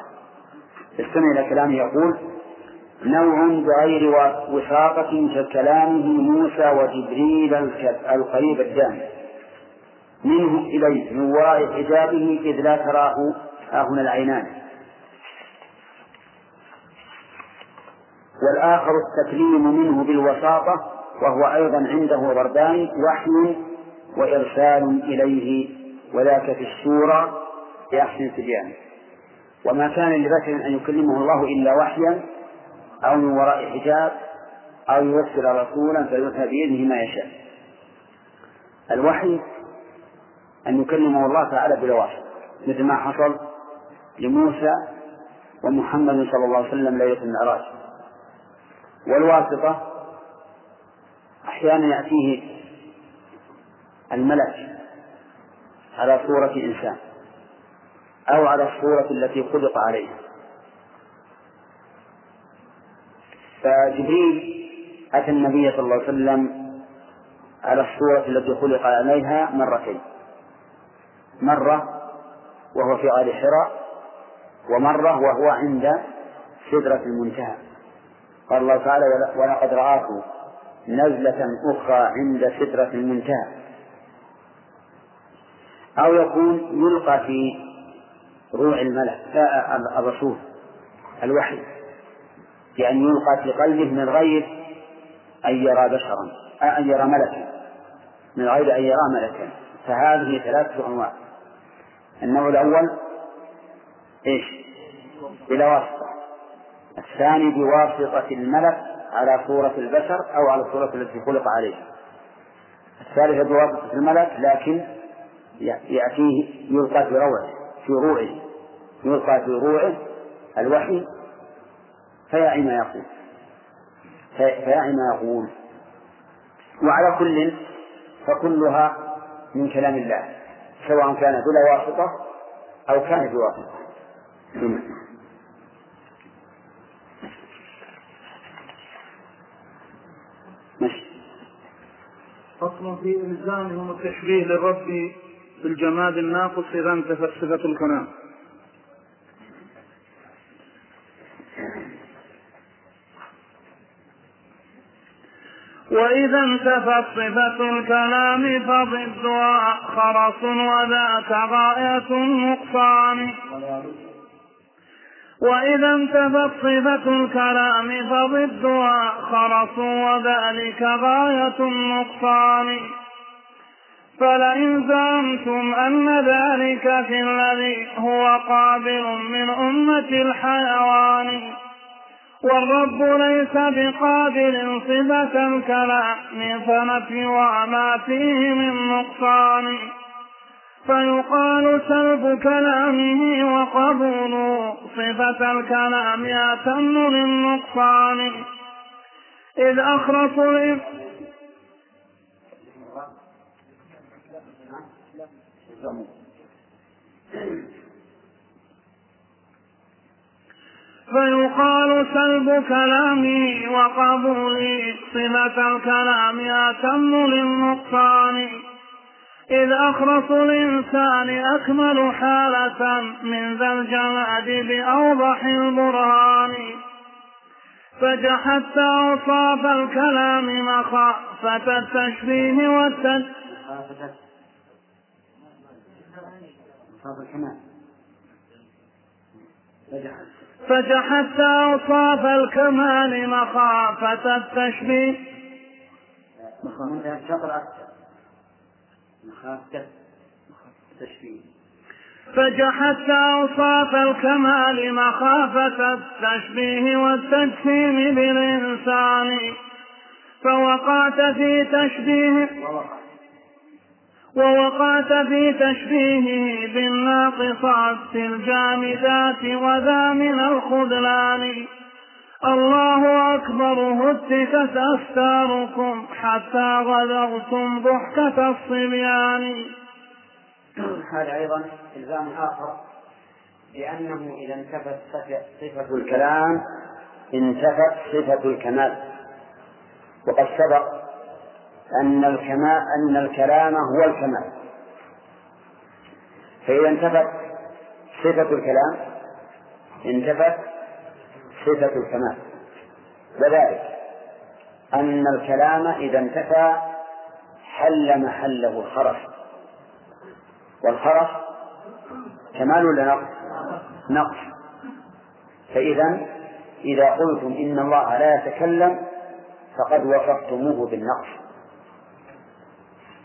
استمع إلى كلامه يقول نوع بغير وثاقة ككلامه موسى وجبريل القريب الدامي منه إليه من وراء حجابه إذ لا تراه ها هنا العينان. والآخر التكليم منه بالوساطة وهو أيضا عنده ضربان وحي وإرسال إليه وذاك في السورة بأحسن تبيان وما كان لبشر أن يكلمه الله إلا وحيا أو من وراء حجاب أو يرسل رسولا فيوحى بإذنه ما يشاء. الوحي أن يكلمه الله تعالى بلا واسطة مثل ما حصل لموسى ومحمد صلى الله عليه وسلم ليلة المعراج. والواسطة أحيانا يأتيه الملك على صورة إنسان أو على الصورة التي خلق عليها فجبريل أتى النبي صلى الله عليه وسلم على الصورة التي خلق عليها مرتين. مرة وهو في غار حراء ومرة وهو عند سدرة المنتهى. قال الله تعالى ولقد رآه نزلة أخرى عند سدرة المنتهى. أو يكون يلقى في روع الملك. الرسول الوحي. بأن يلقى في قلبه من غير أن يرى بشرا أن يرى ملكا. من غير أن يرى ملكا. فهذه ثلاثة أنواع. النوع الأول إيش؟ بلا واسطة. الثاني بواسطة الملك على صورة البشر أو على الصورة التي خلق عليها الثالثة بواسطة الملك لكن يأتيه يلقى في روعه في روعه يلقى في روعه الوحي فيعي ما يقول. فيعي ما يقول. وعلى كل فكلها من كلام الله سواء كان بلا واسطة أو كان بواسطة. فصل في إلزامهم التشبيه للرب بالجماد الناقص إذا انتفت صفة الكلام وإذا انتفت صفة الكلام فضدها خرص وذاك غاية النقصان. وإذا انتفت صفة الكلام فضدها خرص وذلك غاية النقصان. فلئن زعمتم أن ذلك في الذي هو قابل من أمة الحيوان. والرب ليس بقابل صفة الكلام فنفي وما فيه من نقصان. فيقال سلب كلامه وقبول صفة الكلام أتم للنقصان. إذ أخرص فيقال سلب كلامي وقبولي صفة الكلام أتم للنقصان. إذ أخرص الإنسان أكمل حالة من ذا الجماد بأوضح البرهان. فجحدت أوصاف الكلام مخافة التشبيه والتشبيه فجحدت أوصاف الكمال مخافة التشبيه. مخافة مخافة التشبيه فجحدت أوصاف الكمال مخافة التشبيه والتجسيم بالإنسان. فوقعت في تشبيه ووقعت في تشبيهه بالناقصات الجامدات وذا من الخذلان. الله أكبر هتكت أستاركم حتى غدرتم ضحكة الصبيان. هذا أيضا إلزام آخر لأنه إذا انتفت صفة الكلام انتفت صفة الكمال. وقد سبق أن الكمال أن الكلام هو الكمال. فإذا انتفت صفة الكلام انتفت صفة الكمال. وذلك أن الكلام إذا انتفى حل محله الخرف. والخرف كمال ولا نقص؟ نقص. فإذا إذا قلتم إن الله لا يتكلم فقد وصفتموه بالنقص.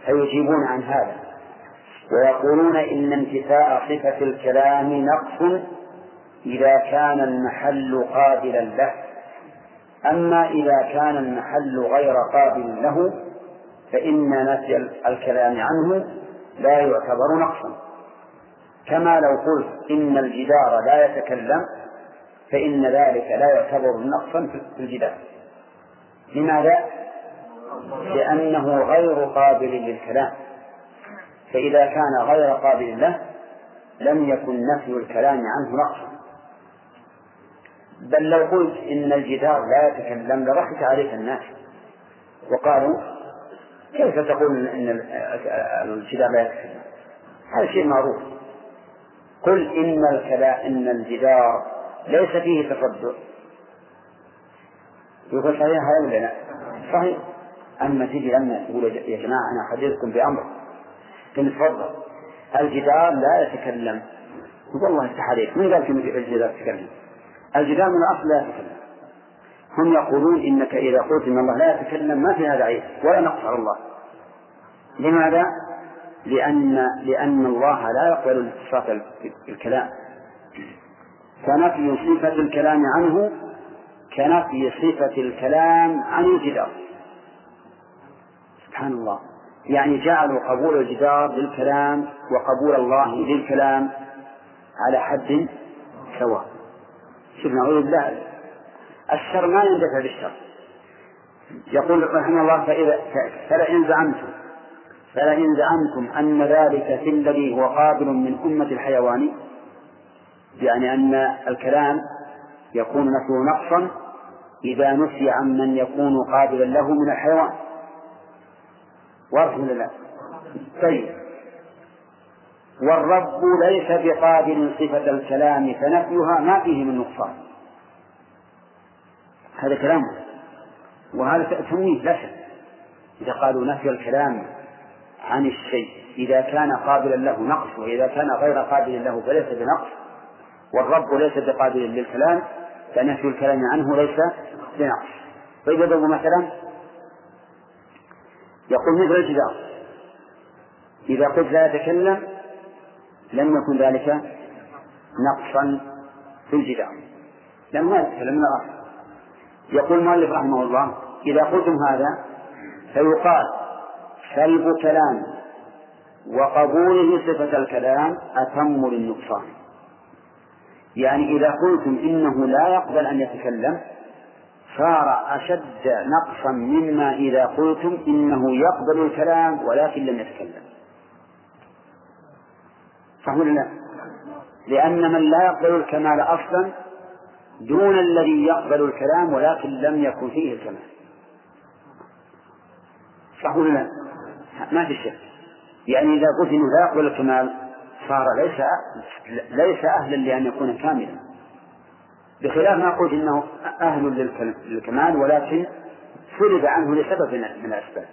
فيجيبون عن هذا. ويقولون إن انتفاء صفة الكلام نقص إذا كان المحل قابلا له. أما إذا كان المحل غير قابل له فإن نفي الكلام عنه لا يعتبر نقصا. كما لو قلت إن الجدار لا يتكلم فإن ذلك لا يعتبر نقصا في الجدار. لماذا؟ لأنه غير قابل للكلام. فإذا كان غير قابل له لم يكن نفي الكلام عنه نقصا. بل لو قلت إن الجدار لا يتكلم لضحك عليك الناس. وقالوا كيف تقول إن الجدار لا يتكلم؟ هذا شيء معروف. قل إن الكلام إن الجدار ليس فيه تصدق يقول صحيح هذا ولا لا؟ صحيح. أما تجي لما تقول يا جماعة أنا أحدثكم بأمر. قل تفضل. الجدار لا يتكلم. والله يفتح عليك. من قال في الجدار يتكلم الجدار من الأصل لا يتكلم. هم يقولون إنك إذا قلت إن الله لا يتكلم ما في هذا عيب ولا نقص على الله. لماذا؟ لأن لأن الله لا يقبل الاتصاف الكلام. فنفي صفة الكلام عنه كنفي صفة الكلام عن الجدار. سبحان الله. يعني جعلوا قبول الجدار للكلام وقبول الله للكلام على حد سواء. شوف نعوذ بالله. الشر ما يندفع بالشر. يقول رحمه الله فإذا فلئن زعمتم فلئن زعمتم أن ذلك في الذي هو قابل من أمة الحيوان يعني أن الكلام يكون نفيه نقصا إذا نفي عن من يكون قابلا له من الحيوان. واضح ولا لا؟ طيب. والرب ليس بقابل صفة الكلام فنفيها ما فيه من نقصان. هذا كلام. وهذا تمويه لا شك. إذا قالوا نفي الكلام عن الشيء إذا كان قابلا له نقص وإذا كان غير قابل له فليس بنقص. والرب ليس بقابل للكلام فنفي الكلام عنه ليس بنقص. طيب يضرب مثلا. يقول مثل الجدار. إذا قلت لا يتكلم لم يكن ذلك نقصا في الجدار. ما يتكلم من الأصل يقول المؤلف رحمه الله إذا قلتم هذا فيقال سلب كلام وقبوله صفة الكلام أتم للنقصان. يعني إذا قلتم إنه لا يقبل أن يتكلم صار أشد نقصا مما إذا قلتم إنه يقبل الكلام ولكن لم يتكلم. صح ولا لا؟ لأن من لا يقبل الكمال أصلا دون الذي يقبل الكلام ولكن لم يكن فيه الكمال صح ولا لا؟ ما في شك يعني إذا قلت إنه لا يقبل الكمال صار ليس ليس أهلا لأن يكون كاملا بخلاف ما قلت إنه أهل للكمال ولكن سلب عنه لسبب من الأسباب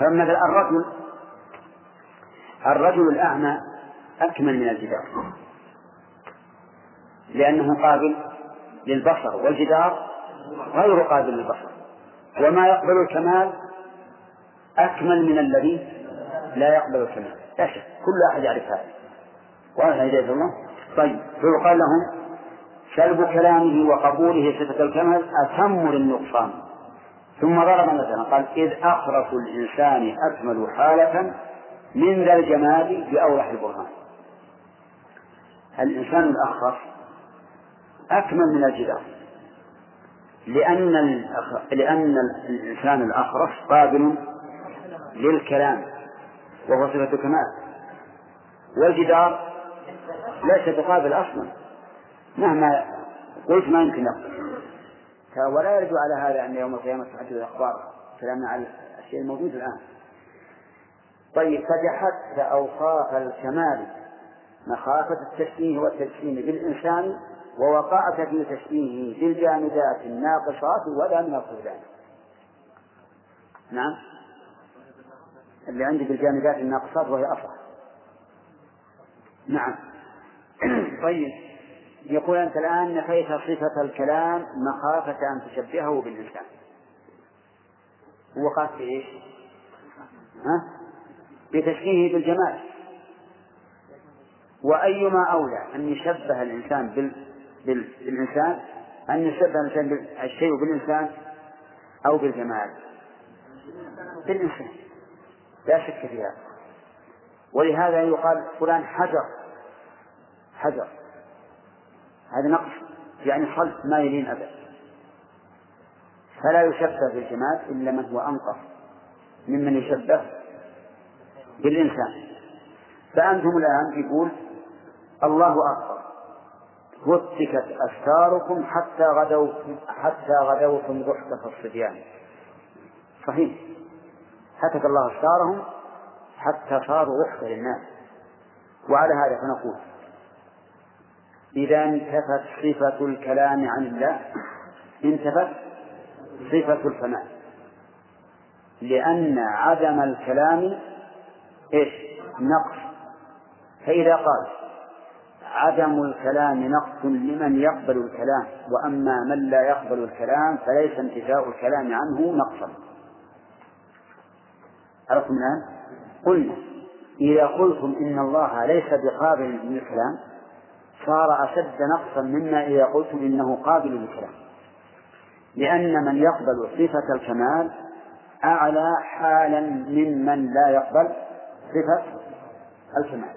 فمثلا الرجل الرجل الأعمى أكمل من الجدار. لأنه قابل للبصر والجدار غير قابل للبصر. وما يقبل الكمال أكمل من الذي لا يقبل الكمال. لا شك كل أحد يعرف هذا. واضح هداية الله؟ طيب فيقال لهم سلب كلامه وقبوله صفة الكمال أتم للنقصان. ثم ضرب مثلا قال إذ أخرس الإنسان أكمل حالة من ذا الجمال بأوضح البرهان. الإنسان الأخرس أكمل من الجدار. لأن لأن الإنسان الأخرس قابل للكلام وهو صفة كمال والجدار ليس بقابل أصلا. مهما قلت ما يمكن ولا يرجو على هذا أن يوم القيامة تحدث الأخبار. كلامنا على الشيء الموجود الآن. طيب فجحدت أوصاف الكمال. مخافة التشبيه والتجسيم بالإنسان ووقعت في تشبيهه بالجامدات الناقصات ولا من الصفدان نعم. اللي عندي بالجامدات الناقصات وهي أصح نعم. [clears throat] طيب. يقول أنت الآن نفيت صفة الكلام مخافة أن تشبهه بالإنسان. وقعت في إيش؟ ها؟ بتشبيهه بالجمال. وأيما أولى أن يشبه الإنسان بال... بال... بالإنسان أن يشبه الإنسان الشيء بالإنسان أو بالجمال. بالإنسان. لا شك في هذا. ولهذا يقال فلان حجر. حجر. هذا نقص يعني صلب ما يلين أبدا فلا يشبه بالجمال إلا من هو أنقص ممن يشبه بالإنسان. فأنتم الآن يقول الله أكبر. وثكت أستاركم حتى غدوتم حتى غدوتم ضحكة الصبيان. صحيح. هتك الله أستارهم حتى صاروا ضحكة للناس. وعلى هذا فنقول إذا انتفت صفة الكلام عن الله انتفت صفة الكمال لأن عدم الكلام إيش؟ نقص. فإذا قال عدم الكلام نقص لمن يقبل الكلام وأما من لا يقبل الكلام فليس انتفاء الكلام عنه نقصا. عرفتم الآن؟ قلنا إذا قلتم إن الله ليس بقابل للكلام صار أشد نقصا مما إذا قلتم إنه قابل للكلام. لأن من يقبل صفة الكمال أعلى حالا ممن لا يقبل صفة الكمال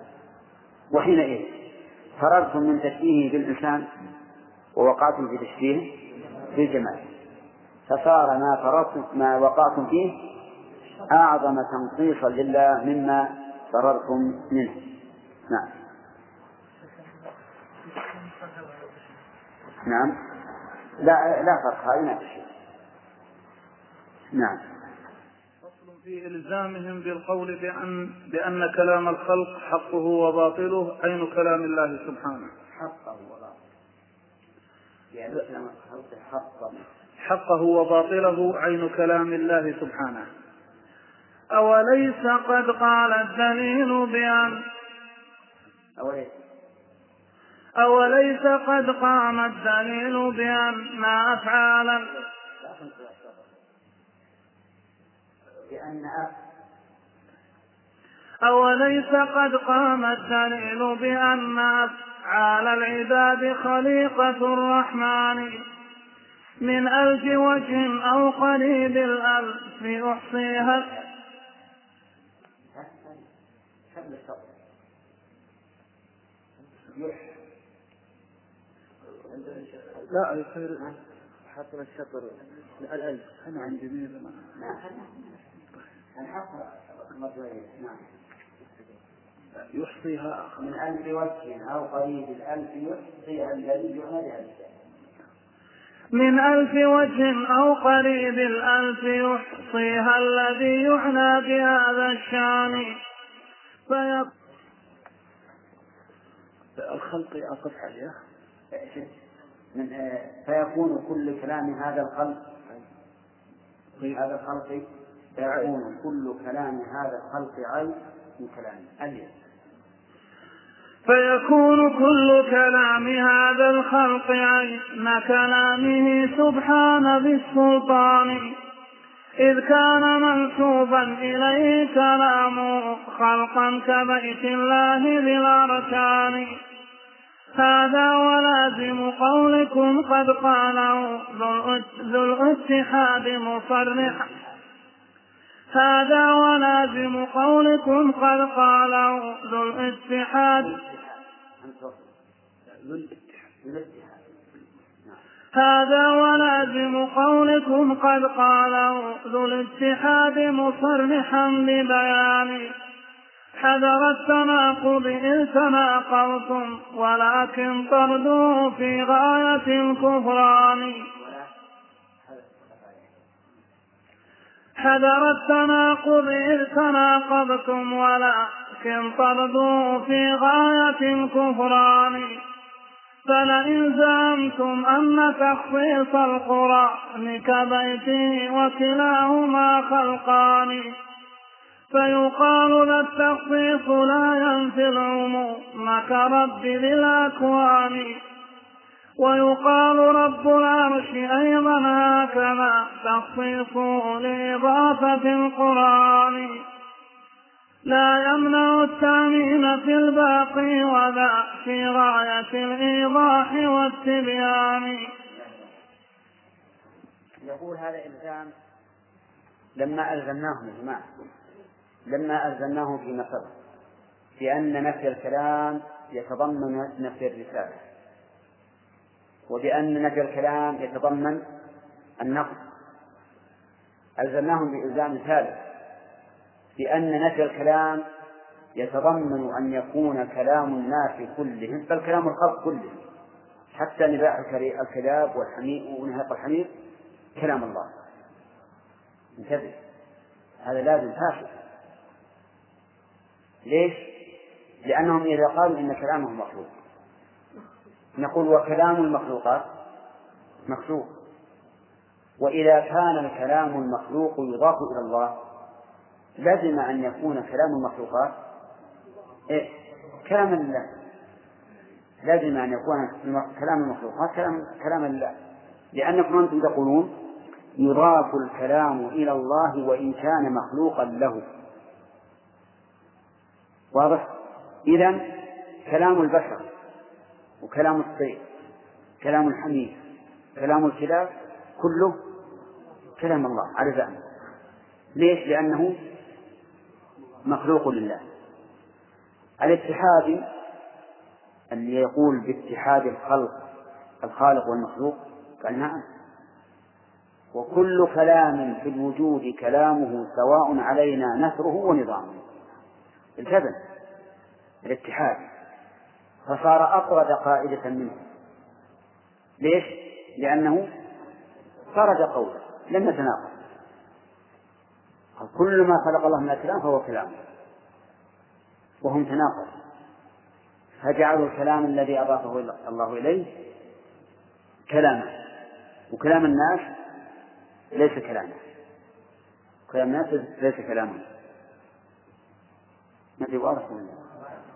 وحينئذ فررتم من تشبيهه بالإنسان ووقعتم في تشبيهه بالجمال. فصار ما فررتم ما وقعتم فيه أعظم تنقيصا لله مما فررتم منه. نعم. نعم. لا لا فرق هذه نعم. في إلزامهم بالقول بأن بأن كلام الخلق حقه وباطله عين كلام الله سبحانه. حقه وباطله. يعني كلام الخلق حقه. حقه وباطله عين كلام الله سبحانه. أوليس قد قال الدليل بأن أوليس؟ أوليس قد قام الدليل بأن أفعالا بأن أوليس قد قام الدليل بأن أفعال العباد خليقة الرحمن؟ من ألف وجه أو قريب الألف يحصيها لا يصير حط الشطر الألف. أنا عندي ميل نعم. يحصيها من ألف وجه أو قريب الألف يحصيها الذي يعنى من ألف وجه أو قريب الألف يحصيها الذي يعنى بهذا الشان. فيق... الخلق أقف عليه من فيكون كل كلام هذا الخلق هذا الخلق فيكون كل كلام هذا الخلق عين من كلامه. أليس فيكون كل كلام هذا الخلق عين كلامه سبحان بالسلطان إذ كان منسوبا إليه كلامه خلقا كبيت الله ذي الأركان. هذا ولازم قولكم قد قاله ذو الاتحاد مصرحا هذا ولازم قولكم قد قاله ذو الاتحاد. هذا ولازم قولكم قد قاله ذو الاتحاد مصرحا ببيان حذر التناقض إذ تناقضتم ولكن طرده في غاية الكفران. حذر التناقض إذ تناقضتم ولكن طرده في غاية الكفران. فلئن زعمتم أن تخصيص القرآن كبيته وكلاهما خلقان. فيقال ذا التخصيص لا ينفي العموم كرب ذي الأكوان ويقال رب العرش أيضا هكذا تخصيصه لإضافة القرآن. لا يمنع التأمين في الباقي وذا في غاية الإيضاح والتبيان. يقول هذا إلزام لما ألزمناهم يا جماعة لما ألزمناهم فيما سبق بأن نفي الكلام يتضمن نفي الرسالة. وبأن نفي الكلام يتضمن النقص ألزمناهم بإلزام ثالث بأن نفي الكلام يتضمن أن يكون كلام الناس كلهم بل كلام الخلق كلهم. حتى نباح الكلاب والحمير ونهاق الحمير كلام الله. انتبه هذا لازم فاشل ليش؟ لأنهم إذا قالوا إن كلامهم مخلوق نقول وكلام المخلوقات. مخلوق. وإذا كان الكلام المخلوق يضاف إلى الله لزم أن يكون كلام المخلوقات إيه؟ كلام الله. لازم أن يكون كلام المخلوقات كلام كلام الله. لأنكم أنتم تقولون يضاف الكلام إلى الله وإن كان مخلوقا له. واضح؟ إذا كلام البشر. وكلام الطير كلام الحمير كلام الكلاب كله كلام الله على زعمه ليش؟ لأنه مخلوق لله. الاتحاد اللي يقول باتحاد الخلق الخالق والمخلوق قال نعم. وكل كلام في الوجود كلامه سواء علينا نثره ونظامه. التزم الاتحاد. فصار أطرد قائدة منه. ليش؟ لأنه خرج قوله لم يتناقض. كل ما خلق الله من الكلام فهو كلام. وهم تناقض. فجعلوا الكلام الذي أضافه الله إليه كلاما. وكلام الناس ليس كلاما. كلام الناس ليس كلاما. ما واضح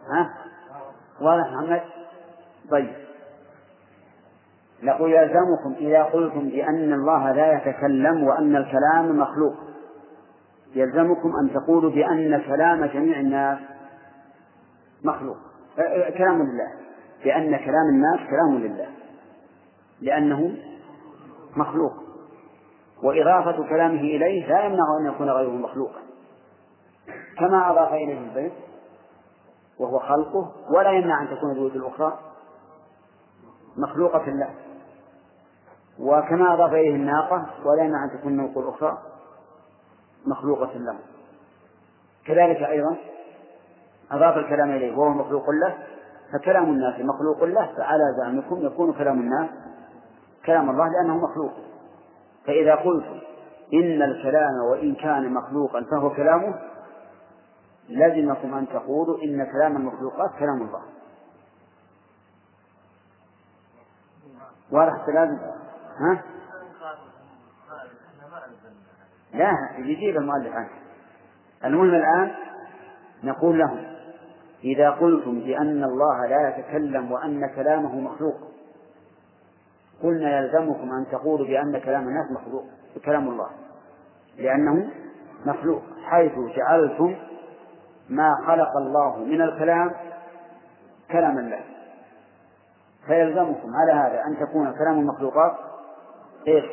ها؟ واضح محمد؟ طيب. نقول يلزمكم إذا قلتم بأن الله لا يتكلم وأن الكلام مخلوق يلزمكم أن تقولوا بأن كلام جميع الناس مخلوق. كلام لله. بأن كلام الناس كلام لله. لأنه مخلوق. وإضافة كلامه إليه لا يمنع أن يكون غيره مخلوقا. كما أضاف إليه البيت وهو خلقه ولا يمنع أن تكون البيوت الأخرى مخلوقة له. وكما أضاف إليه الناقة ولا يمنع أن تكون النوق الأخرى مخلوقة له. كذلك أيضا أضاف الكلام إليه وهو مخلوق له فكلام الناس مخلوق له فعلى زعمكم يكون كلام الناس كلام الله لأنه مخلوق. فإذا قلتم إن الكلام وإن كان مخلوقا فهو كلامه لزمكم أن تقولوا إن كلام المخلوقات كلام الله. واضح لازم ها؟ لا يجيب المؤلف عنه. المهم الآن نقول لهم إذا قلتم بأن الله لا يتكلم وأن كلامه مخلوق قلنا يلزمكم أن تقولوا بأن كلام الناس مخلوق كلام الله لأنه مخلوق حيث جعلتم ما خلق الله من الكلام كلام الله فيلزمكم على هذا أن تكون كلام المخلوقات إيش؟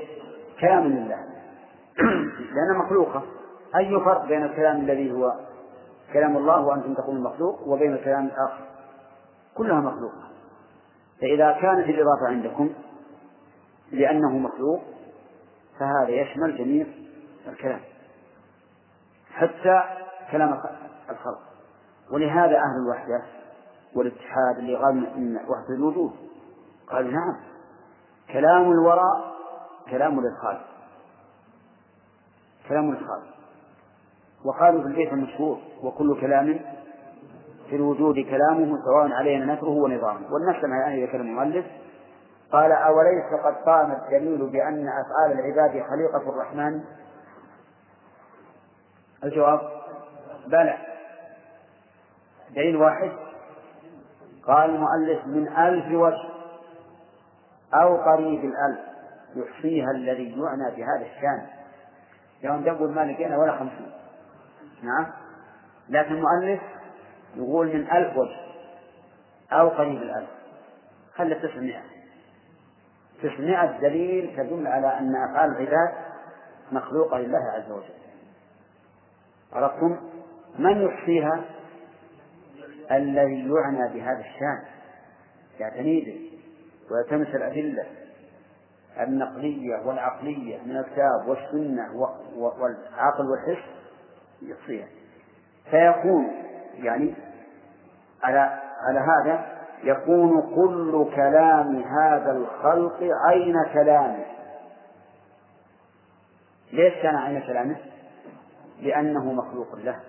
كلام لله. [clears throat] لأنها مخلوقة. أي فرق بين الكلام الذي هو كلام الله وأنتم تقولون مخلوق وبين الكلام الآخر؟ كلها مخلوقة. فإذا كانت الإضافة عندكم لأنه مخلوق فهذا يشمل جميع الكلام. حتى كلام الخلق. ولهذا أهل الوحدة والاتحاد اللي قالوا إن وحدة الوجود. قالوا نعم. كلام الوراء كلام للخالق كلام للخالق وقالوا في البيت المشهور وكل كلام في الوجود كلامه سواء علينا نثره ونظامه. والنفس مع أهل كلام المؤلف قال أوليس قد قام الدليل بأن أفعال العباد خليقة الرحمن؟ الجواب بلى. دليل واحد. قال المؤلف من ألف وجه أو قريب الألف يحصيها الذي يعنى بهذا الشان. يوم تقول ما لقينا ولا خمسين. نعم. لكن المؤلف يقول من ألف وجه أو قريب الألف. خلى تسعمائة تسعمائة دليل تدل على أن أفعال العباد مخلوقة لله عز وجل. عرفتم؟ من يحصيها؟ الذي يعنى بهذا الشان يعتني به ويلتمس الأدلة النقلية والعقلية من الكتاب والسنة والعقل والحس يحصيها فيكون يعني على على هذا يكون كل كلام هذا الخلق عين كلامه. ليش كان عين كلامه؟ لأنه مخلوق له.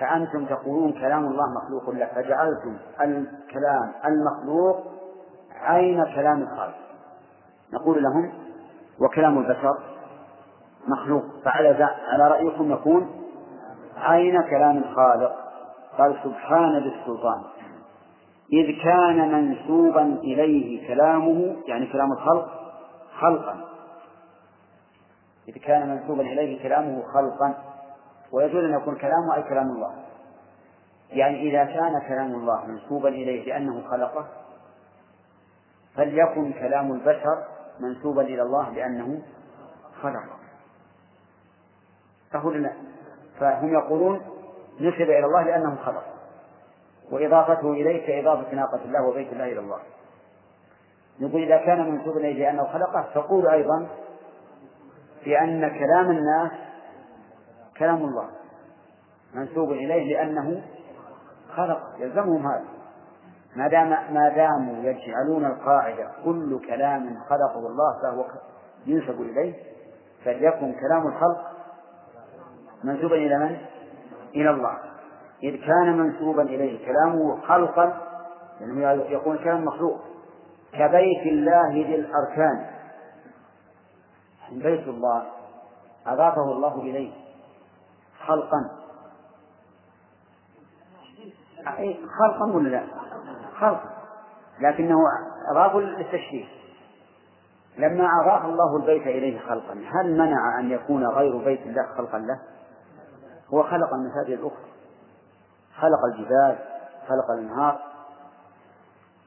فأنتم تقولون كلام الله مخلوق له فجعلتم الكلام المخلوق عين كلام الخالق. نقول لهم وكلام البشر مخلوق فعلى على رأيكم يكون عين كلام الخالق. قال سبحان ذي السلطان. إذ كان منسوبا إليه كلامه يعني كلام الخلق خلقا. إذ كان منسوبا إليه كلامه خلقا. ويجوز أن يكون كلامه أي كلام الله. يعني إذا كان كلام الله منسوبا إليه لأنه خلقه فليكن كلام البشر منسوبا إلى الله لأنه خلقه. فهنا فهم يقولون نسب إلى الله لأنه خلق وإضافته إليه كإضافة ناقة الله وبيت الله إلى الله. نقول إذا كان منسوبا إليه لأنه خلقه فقولوا أيضا بأن كلام الناس كلام الله منسوب إليه لأنه خلق يلزمهم هذا. ما دام ما داموا يجعلون القاعدة كل كلام خلقه الله فهو ينسب إليه فليكن كلام الخلق منسوبا إلى من؟ إلى الله. إذ كان منسوبا إليه كلامه خلقا يعني يكون كلام مخلوق كبيت الله ذي الأركان. بيت الله أضافه الله إليه. خلقا. خلقا ولا لا؟ خلقا لكنه أضافوا للتشريف. لما أضاف الله البيت إليه خلقا هل منع أن يكون غير بيت الله خلقا له؟ هو خلق المساجد الأخرى. خلق الجبال خلق الأنهار.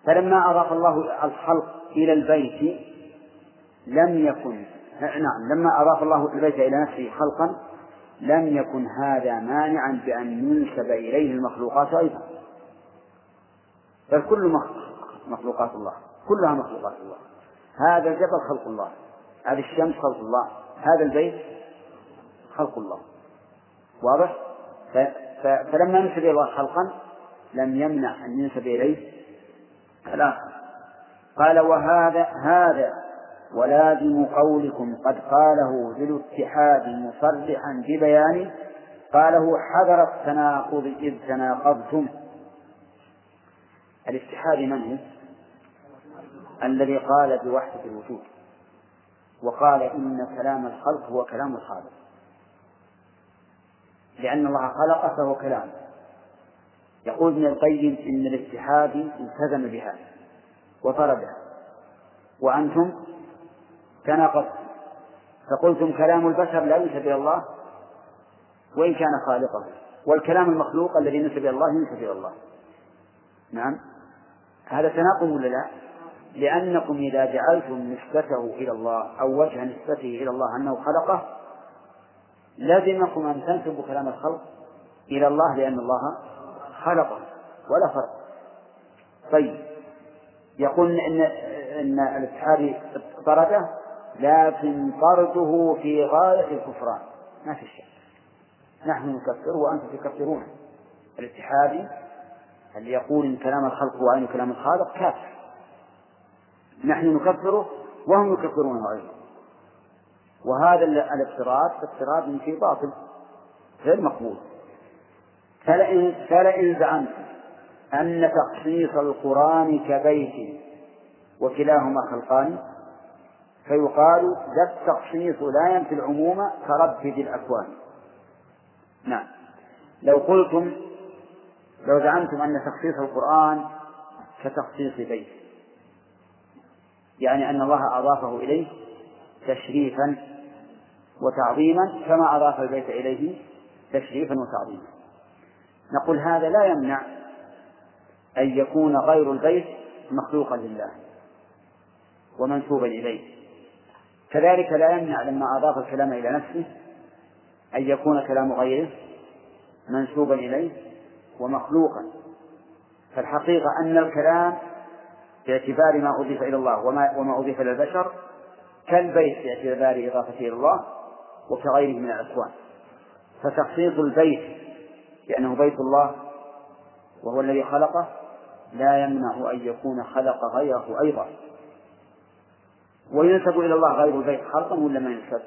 فلما أضاف الله الخلق إلى البيت لم يكن نعم لما أضاف الله البيت إلى نفسه خلقا لم يكن هذا مانعا بأن ينسب إليه المخلوقات أيضا. بل كل مخلوقات الله كلها مخلوقات الله. هذا الجبل خلق الله هذه الشمس خلق الله هذا البيت خلق الله. واضح؟ فلما نسب إلى الله خلقا لم يمنع أن ينسب إليه الآخر. قال وهذا هذا ولازم قولكم قد قاله ذو الاتحاد مصرحا ببيانه قاله حذر التناقض إذ تناقضتم. الاتحاد من هو؟ الذي قال بوحدة الوجود وقال إن كلام الخلق هو كلام الخالق. لأن الله خلق فهو كلام. يقول ابن القيم إن الاتحاد التزم بها وطردها وأنتم؟ تناقضتم فقلتم كلام البشر لا ينسب إلى الله؟ وإن كان خالقه. والكلام المخلوق الذي ينسب إلى الله ينسب إلى الله. نعم. هذا تناقض ولا لا؟ لأنكم إذا جعلتم نسبته إلى الله أو وجه نسبته إلى الله أنه خلقه لزمكم أن تنسبوا كلام الخلق إلى الله لأن الله خلقه ولا فرق. طيب. يقول إن إن الاتحاد طرده لكن طرده في غاية الكفران. ما في شيء نحن نكفر وأنتم تكفرون. الاتحادي اللي يقول إن كلام الخلق هو عين كلام الخالق؟ كافر. نحن نكفره وهم يكفرونه أيضا. وهذا الافتراض افتراض في باطل. غير مقبول. فلئن فلئن زعمت أن تخصيص القرآن كبيت وكلاهما خلقان فيقال ذا التخصيص لا ينفي العموم كرب ذي الأكوان. نعم. لو قلتم لو زعمتم أن تخصيص القرآن كتخصيص بيت يعني أن الله أضافه إليه تشريفا وتعظيما كما أضاف البيت إليه تشريفا وتعظيما. نقول هذا لا يمنع أن يكون غير البيت مخلوقا لله ومنسوبا إليه. كذلك لا يمنع لما أضاف الكلام إلى نفسه أن يكون كلام غيره منسوبا إليه ومخلوقا. فالحقيقة أن الكلام باعتبار ما أضيف إلى الله وما, وما أضيف إلى البشر كالبيت باعتبار إضافته إلى الله وكغيره من الأكوان. فتخصيص البيت لأنه بيت الله وهو الذي خلقه لا يمنع أن يكون خلق غيره أيضا. وينسب إلى الله غير البيت خلقا ولا ما ينسب؟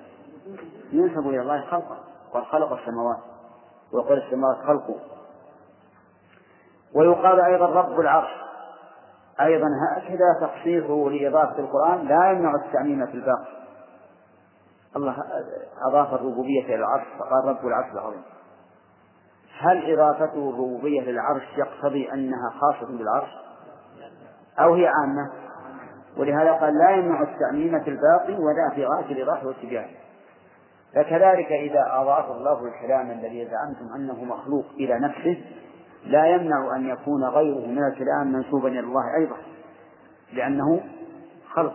ينسب إلى الله خلقا قد خلق السماوات. وقال السماوات خلقه. ويقال أيضا رب العرش. أيضا هكذا تخصيصه لإضافة القرآن لا يمنع التعميم في الباقي. الله أضاف الربوبية إلى العرش فقال رب العرش العظيم. هل إضافته الربوبية للعرش يقتضي أنها خاصة بالعرش؟ أو هي عامة؟ ولهذا قال لا يمنع التعميم في الباقي ولا في غاية الإيضاح والتبيان فكذلك إذا أضاف الله الكلام الذي زعمتم أنه مخلوق إلى نفسه لا يمنع أن يكون غيره من الكلام منسوبا إلى الله أيضا لأنه خلق.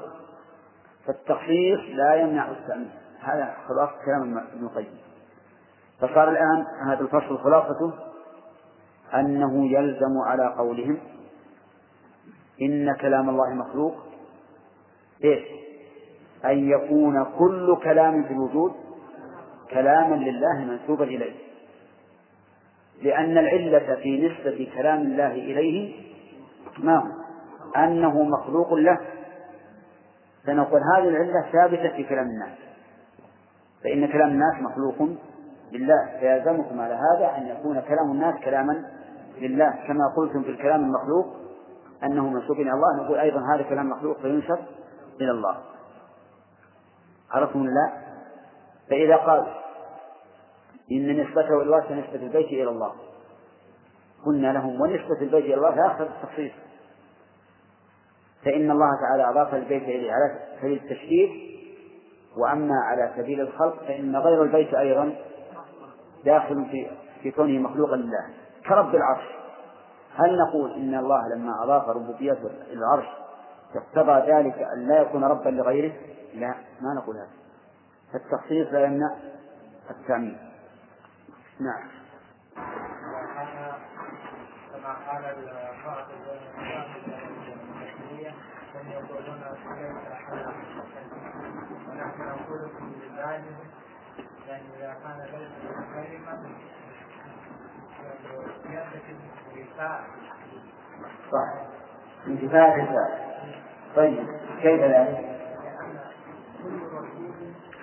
فالتخصيص لا يمنع التعميم. هذا خلاص كلام ابن القيم. فصار الآن هذا الفصل خلاصته أنه يلزم على قولهم إن كلام الله مخلوق إيش؟ أن يكون كل كلام في الوجود كلاما لله منسوبا إليه. لأن العلة في نسبة كلام الله إليه ما هو؟ أنه مخلوق له. فنقول هذه العلة ثابتة في كلام الناس. فإن كلام الناس مخلوق لله. فيلزمكم على هذا أن يكون كلام الناس كلاما لله. كما قلتم في الكلام المخلوق أنه منسوب إلى الله. نقول أيضا هذا كلام مخلوق فينسب إلى الله. عرفتم لا؟ فإذا قال إن نسبته إلى الله كنسبة البيت إلى الله. قلنا لهم ونسبة البيت إلى الله لا التخصيص. فإن الله تعالى أضاف البيت إليه على سبيل التشريف وأما على سبيل الخلق فإن غير البيت أيضا داخل في في كونه مخلوقا لله. كرب العرش. هل نقول إن الله لما أضاف ربوبيته إلى العرش اقتضى ذلك أن لا يكون ربا لغيره؟ لا ما نقول هذا. فالتخصيص لا يمنع التعميم نعم. كما قال المرأة هم يقولون ليس ونحن نقول في يعني إذا كان ليس كلمة صح. انتفاع الرسالة طيب كيف ذلك؟ لأن كل رسول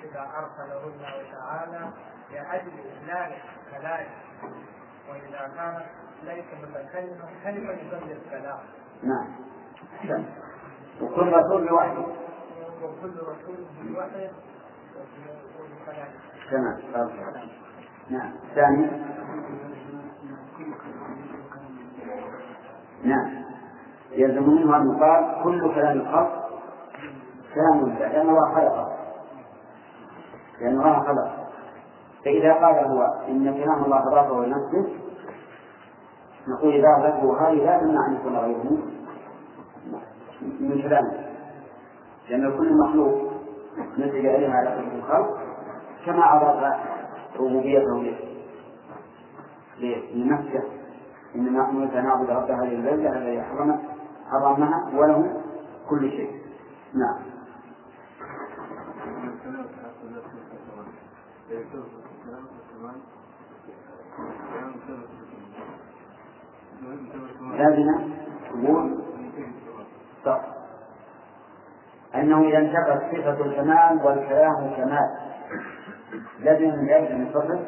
إذا أرسله الله تعالى لأجل إبلاغ كلامه وإذا كان ليس متكلما كلمة يبلغ الكلام. نعم. وكل رسول بوحده. وكل رسول بوحده تمام. نعم. ثاني. نعم. يلزم منه أن يقال كل كلام الخلق كلام الله لأن الله خلقه. لأن الله خلقه. فإذا قال هو إن كلام الله أضافه لنفسه نقول إذا أضافه هذه لا تمنع أن يكون غيره من كلامه. لأن كل مخلوق نسب إليه على قدر الخلق كما أضاف ربوبيته لنفسه إنما أمرت أن نعبد رب هذه البلدة الذي حرم حرمها وله كل شيء. نعم. لازم تقول صح أنه إذا انتقت صفة الكمال والكلام كمال لازم من ذلك أن يتصف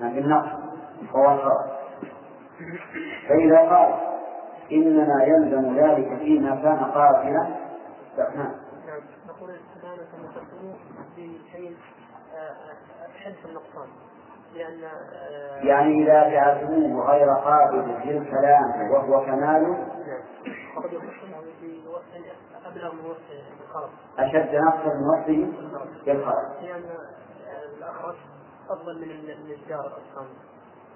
بالنقص. وهو الخرج فإذا قال إنما يلزم ذلك فيما كان قاتلا. نعم. نقول حدث النقصان لأن يعني إذا جعلتموه غير قابل للكلام وهو كمال. نعم. فقد يكون أبلغ من وصفه أشد نقصا من وصفه بالخلق لأن الأخرس أفضل من الجار الثاني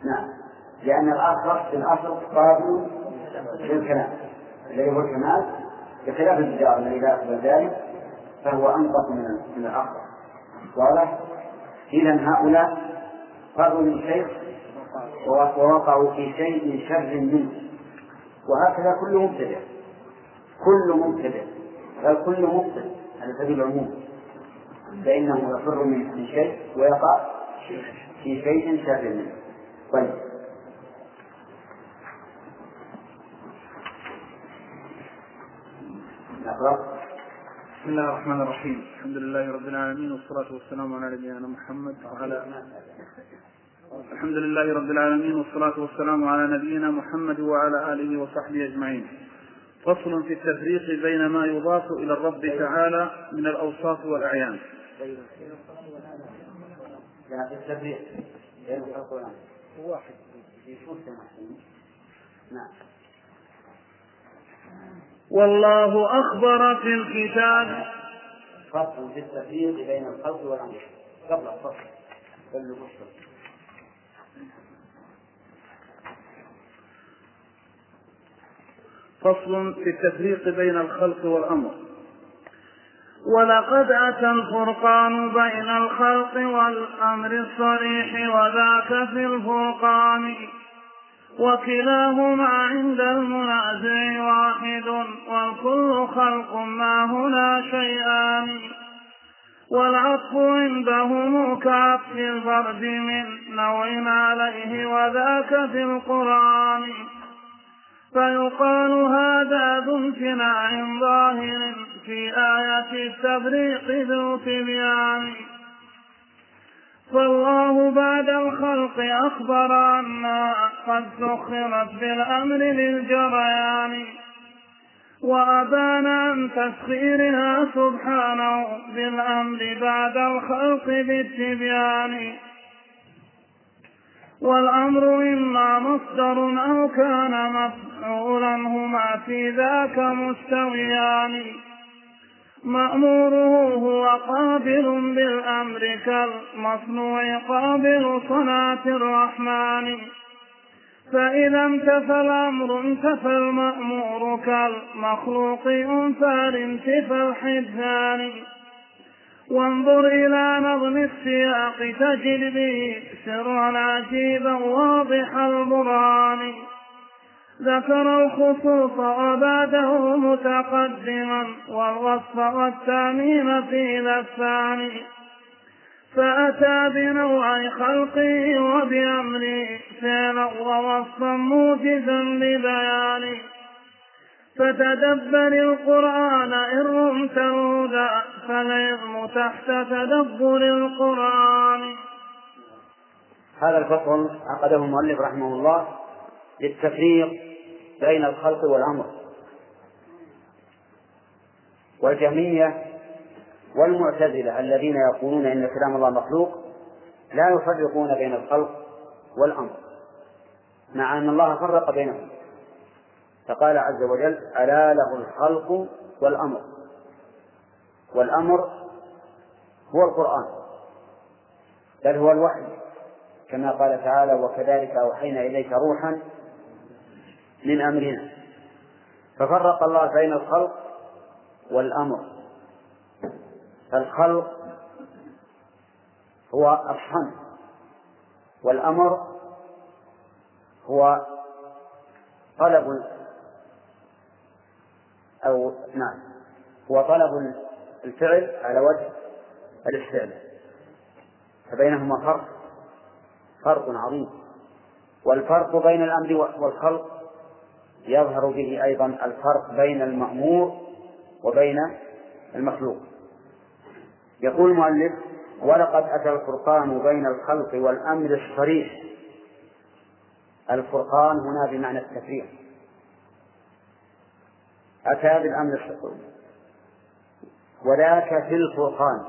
نعم. لأن الآخر في الأصل قابل للكلام الذي هو الكمال بخلاف الجار الذي لا يقبل ذلك فهو أنقص من من الآخر. واضح؟ إذا هؤلاء فروا من شيء ووقعوا في شيء شر منه. وهكذا كل مبتدع. كل مبتدع. بل كل مبتدع. على سبيل العموم فإنه يفر من شيء ويقع في شيء شر منه. طيب. بسم الله الرحمن الرحيم. الحمد لله رب العالمين والصلاة والسلام على نبينا محمد وعلى الحمد لله رب العالمين والصلاة والسلام على نبينا محمد وعلى آله وصحبه أجمعين. فصل في التفريق بين ما يضاف إلى الرب تعالى من الأوصاف والأعيان. التفريق. بين واحد. نعم. والله أخبر في الكتاب. فصل في التفريق بين الخلق والأمر قبل الفصل قبل فصل في التفريق بين الخلق والأمر. ولقد أتى الفرقان بين الخلق والأمر الصريح وذاك في الفرقان. وكلاهما عند المنازع واحد والكل خلق ما هنا شيئان والعطف عندهم كعطف الفرد من نوع عليه وذاك في القرآن. فيقال هذا ذو امتناع ظاهر في آية التبريق ذو تبيان فالله بعد الخلق أخبر أنها قد سخرت بالأمر للجريان. وأبان عن تسخيرها سبحانه بالأمر بعد الخلق بالتبيان. والأمر إما مصدر أو كان مفعولا هما في ذاك مستويان. مأموره هو قابل بالأمر كالمصنوع قابل صلاة الرحمن. فإذا انتفى الأمر انتفى المأمور كالمخلوق أنثى انتفى الحدثان وانظر إلى نظم السياق تجد به سرا عجيبا واضح البرهان. ذكر الخصوص وبعده متقدما والوصف والتعميم ذا الثاني. فأتى بنوع خلقه وبأمره فعلا ووصفا موجزا لبيانه. فتدبر القرآن إن رمت الهدى فالعلم تحت تدبر القرآن. هذا الفصل عقده المؤلف رحمه الله. للتفريق بين الخلق والأمر. والجهمية والمعتزلة الذين يقولون إن كلام الله مخلوق لا يفرقون بين الخلق والأمر مع أن الله فرق بينهم. فقال عز وجل ألا له الخلق والأمر. والأمر هو القرآن بل هو الوحي كما قال تعالى وكذلك أوحينا إليك روحا من أمرنا. ففرق الله بين الخلق والأمر. فالخلق هو الصنع والأمر هو طلب أو نعم هو طلب الفعل على وجه الاستعلاء فبينهما فرق فرق عظيم. والفرق بين الأمر والخلق يظهر به أيضا الفرق بين المأمور وبين المخلوق. يقول المؤلف ولقد أتى الفرقان بين الخلق والأمر الصريح. الفرقان هنا بمعنى التفريق. أتى بالأمر الصريح. وذاك في الفرقان.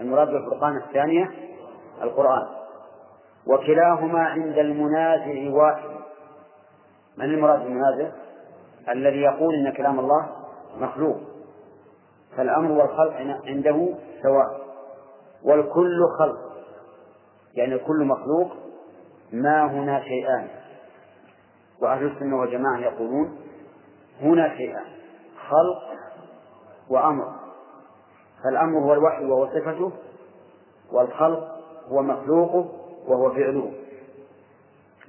المراد بالفرقان الثانية القرآن. وكلاهما عند المنازع واحد. من المراد بالمنازع؟ الذي يقول إن كلام الله مخلوق. فالأمر والخلق عنده سواء. والكل خلق. يعني كل مخلوق ما هنا شيئان. وأهل السنة والجماعة يقولون هنا شيئان. خلق وأمر. فالأمر هو الوحي وهو صفته والخلق هو مخلوقه وهو فعله.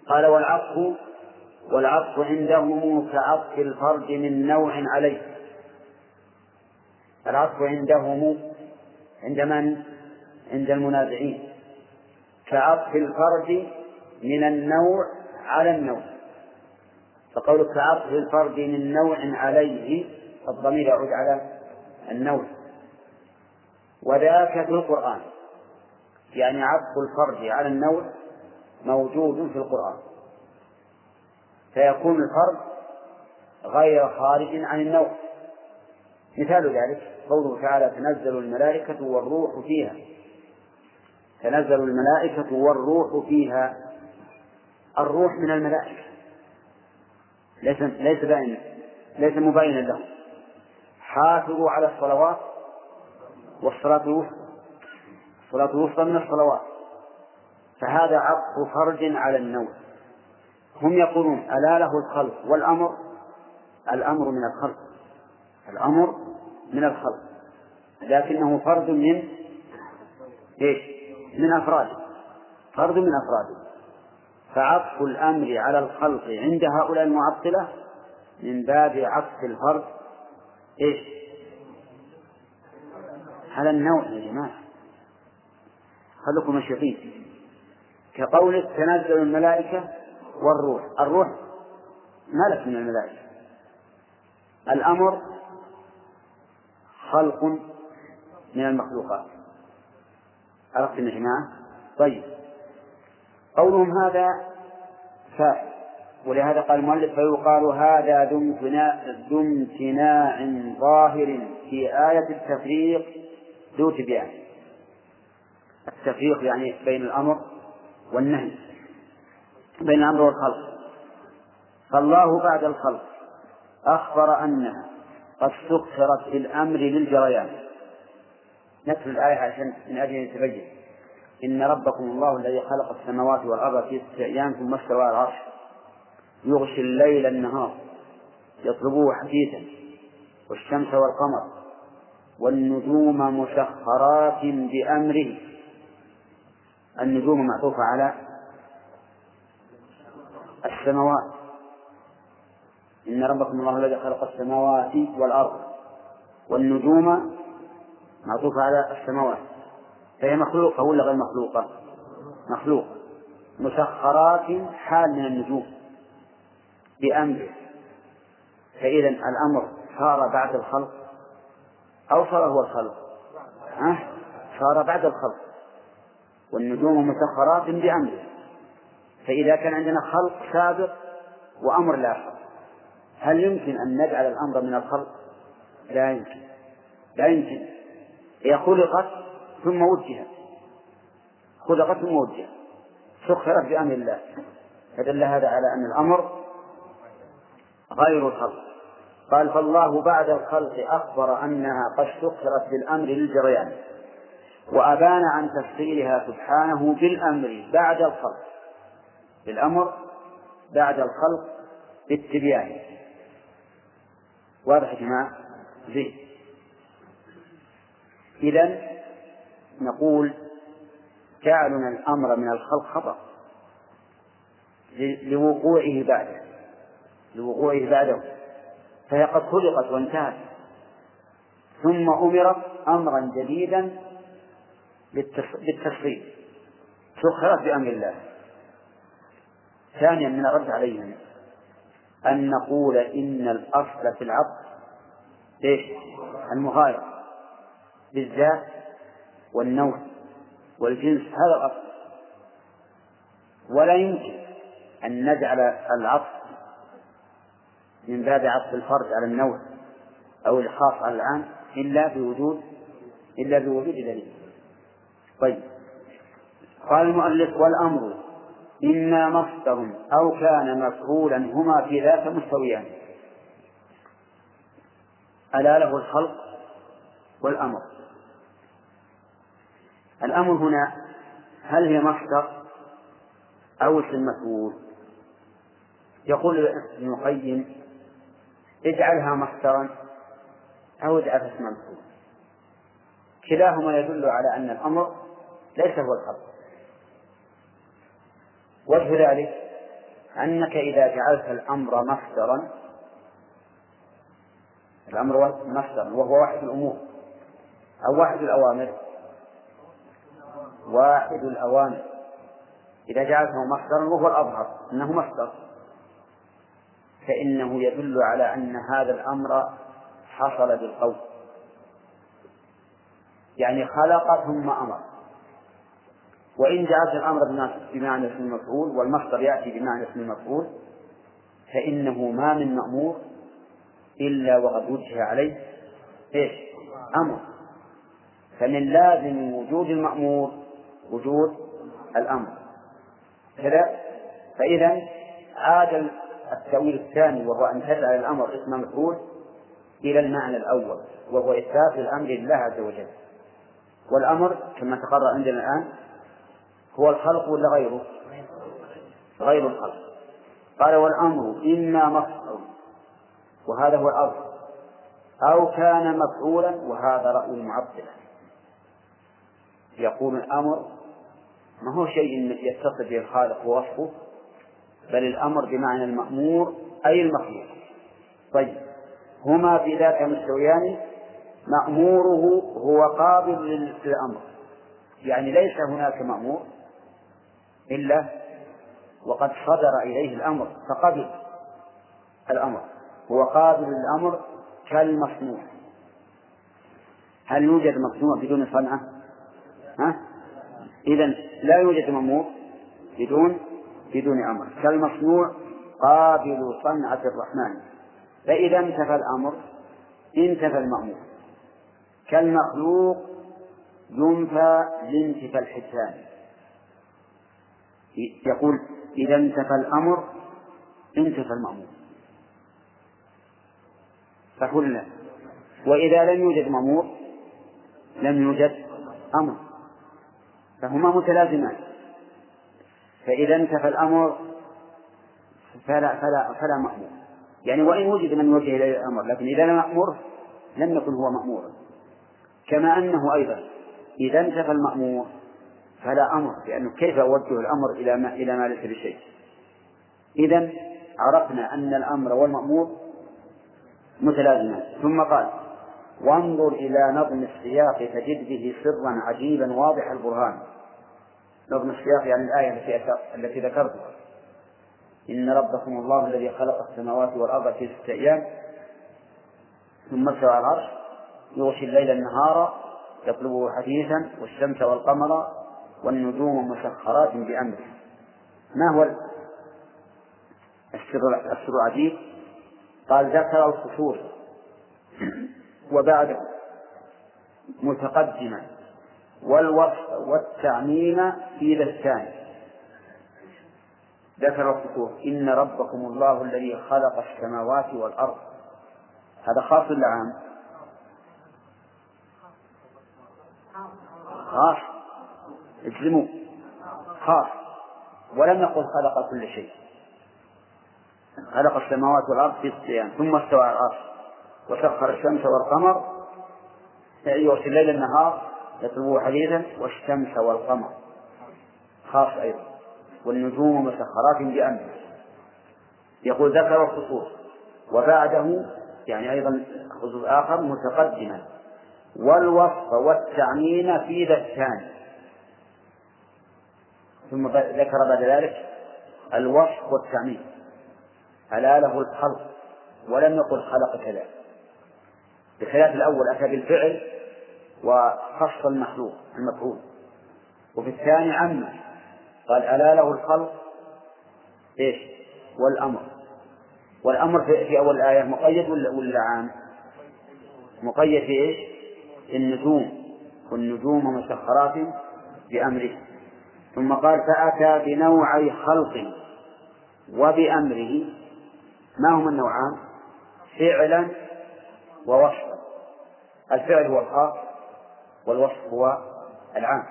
قال والعطف والعطف عندهم كعطف الفرد من نوع عليه. العطف عندهم عند من؟ عند المنازعين. كعطف الفرد من النوع على النوع. فقولك كعطف الفرد من نوع عليه الضمير يعود على النوع. وذاك في القرآن. يعني عطف الفرد على النوع موجود في القرآن. فيكون الفرد غير خارج عن النوع. مثال ذلك قوله تعالى تنزل الملائكة والروح فيها. تنزل الملائكة والروح فيها. الروح من الملائكة. ليس ليس باين ليس مبينا له حافظوا على الصلوات والصلاة الوسطى. الصلاة الوسطى من الصلوات. فهذا عطف فرج على النوم هم يقولون ألا له الخلق والأمر؟ الأمر من الخلق. الأمر من الخلق. لكنه فرد من إيش؟ من أفراده. فرد من أفراده. فعطف الأمر على الخلق عند هؤلاء المعطلة من باب عطف الفرد إيش؟ على النوع يا جماعة. خلكم مشيطين كقول تنزل الملائكة والروح. الروح ملك من الملائكة. الأمر خلق من المخلوقات. عرفت يا؟ طيب. قولهم هذا فاعل. ولهذا قال المؤلف فيقال هذا ذو امتناع ظاهر في آية التفريق ذو تبيان. التفريق يعني بين الأمر والنهي. بين الأمر والخلق. فالله بعد الخلق أخبر أنها قد سخرت بالأمر للجريان. نتلو الآية عشان من أجل أن يتبين إن ربكم الله الذي خلق السماوات والأرض في ستة أيام ثم استوى على العرش. يغشي الليل النهار. يطلبه حديثا. والشمس والقمر. والنجوم مسخرات بأمره. النجوم معطوفة على السماوات. إن ربكم الله الذي خلق السماوات والأرض والنجوم. معطوفة على السماوات. فهي مخلوقة ولا غير مخلوقة؟ مخلوقة مسخرات حال من النجوم. بأمره فإذا الأمر صار بعد الخلق أو صار هو الخلق؟ صار بعد الخلق. والنجوم مسخرات بأمره. فإذا كان عندنا خلق سابق وأمر لاحق هل يمكن أن نجعل الأمر من الخلق؟ لا يمكن. لا يمكن. هي خلقت ثم وجهت. خلقت ثم وجهت. سخرت بأمر الله. فدل هذا على أن الأمر غير الخلق. قال فالله بعد الخلق أخبر أنها قد سخرت بالأمر للجريان وأبان عن تفصيلها سبحانه بالأمر بعد الخلق. بالأمر بعد الخلق بالتبيان واضح يا جماعة؟ إذا نقول جعلنا الأمر من الخلق خطأ. لوقوعه بعده. لوقوعه بعده. فهي قد خلقت وانتهت. ثم أمرت أمرا جديدا بالتفصيل سخرت بأمر الله. ثانيا من الرد عليهم أن نقول إن الأصل في العقل إيش؟ المغايرة بالذات والنوع والجنس هذا الأصل. ولا يمكن أن نجعل العطف من باب عطف الفرد على النوع أو الخاص على العام إلا بوجود إلا بوجود دليل. طيب. قال المؤلف والأمر إما مصدر أو كان مفعولا هما في ذاك مستويان. ألا له الخلق والأمر. الأمر هنا هل هي مصدر أو اسم مفعول؟ يقول ابن القيم اجعلها مصدرا أو اجعلها اسم مفعول. كلاهما يدل على أن الأمر ليس هو الخبر وجه ذلك أنك إذا جعلت الأمر مصدرا الأمر مصدرا وهو واحد الأمور أو واحد الأوامر. واحد الأوامر. إذا جعلته مصدرا وهو الأظهر أنه مصدر. فإنه يدل على أن هذا الأمر حصل بالقول. يعني خلق ثم أمر. وإن جعلت الأمر بمعنى اسم المفعول والمصدر يأتي بمعنى اسم المفعول فإنه ما من مأمور إلا وقد وجه عليه إيش؟ أمر. فمن لازم وجود المأمور وجود الأمر. كذا؟ فإذا عاد التأويل الثاني وهو أن تجعل الأمر اسم مفعول إلى المعنى الأول وهو إثبات الأمر لله عز وجل. والأمر كما تقرر عندنا الآن هو الخلق ولا غيره؟ غير الخلق. قال والأمر إما مفعول وهذا هو الأصل. أو كان مفعولا وهذا رأي المعطلة يقول الأمر ما هو شيء يتصل به الخالق ووصفه بل الأمر بمعنى المأمور أي المخلوق. طيب هما في ذاك مستويان مأموره هو قابل للأمر. يعني ليس هناك مأمور إلا وقد صدر إليه الأمر فقبل الأمر هو قابل للأمر كالمصنوع. هل يوجد مصنوع بدون صنعة؟ ها؟ إذا لا يوجد مأمور بدون بدون أمر. كالمصنوع قابل صنعة الرحمن. فإذا انتفى الأمر انتفى المأمور. كالمخلوق ينفى لانتفى الحسان يقول إذا انتفى الأمر انتفى المأمور. لا؟ وإذا لم يوجد مأمور لم يوجد أمر. فهما متلازمان. فإذا انتفى الأمر فلا فلا فلا مأمور. يعني وإن وجد من يوجه إليه الأمر لكن إذا لم يأمره لم يكن هو مأمورا كما أنه أيضا إذا انتفى المأمور فلا أمر لأنه كيف أوجه الأمر إلى ما إلى ما ليس بشيء؟ إذا عرفنا أن الأمر والمأمور متلازمان. ثم قال وانظر إلى نظم السياق تجد به سرا عجيبا واضح البرهان. نظم السياق يعني الآية التي التي ذكرتها. إن ربكم الله الذي خلق السماوات والأرض في ستة أيام ثم استوى العرش يغشي الليل النهار يطلبه حديثا والشمس والقمر والنجوم مسخرات بأمره. ما هو السر العجيب؟ قال ذكر الخصوص وبعده متقدما. والوصف والتعميم في ذا الثاني. ذكر الخصوص إن ربكم الله الذي خلق السماوات والأرض. هذا خاص ولا عام؟ خاص. اجزموا خاص. ولم يقل خلق كل شيء. خلق السماوات والأرض في ستة ثم استوى على العرش. وسخر الشمس والقمر. يغشي الليل النهار يطلبه حديثا. والشمس والقمر. خاص أيضا. والنجوم مسخرات بأمره. يقول ذكر الخصوص. وبعده يعني أيضا خصوص آخر متقدما. والوصف والتعميم في ذا الثاني. ثم ذكر بعد ذلك الوصف والتعميم. ألا له الخلق ولم يقل خلق كذا. بخلاف الأول أتى بالفعل وخص المخلوق المفعول. وفي الثاني عم قال ألا له الخلق إيش؟ والأمر. والأمر في أول الآية مقيد ولا ولا عام؟ مقيد في إيش؟ النجوم. والنجوم مسخرات بأمره. ثم قال فأتى بنوعي خلق وبأمره. ما هما النوعان؟ فعلا ووصفا. الفعل هو الخاص والوصف هو العام.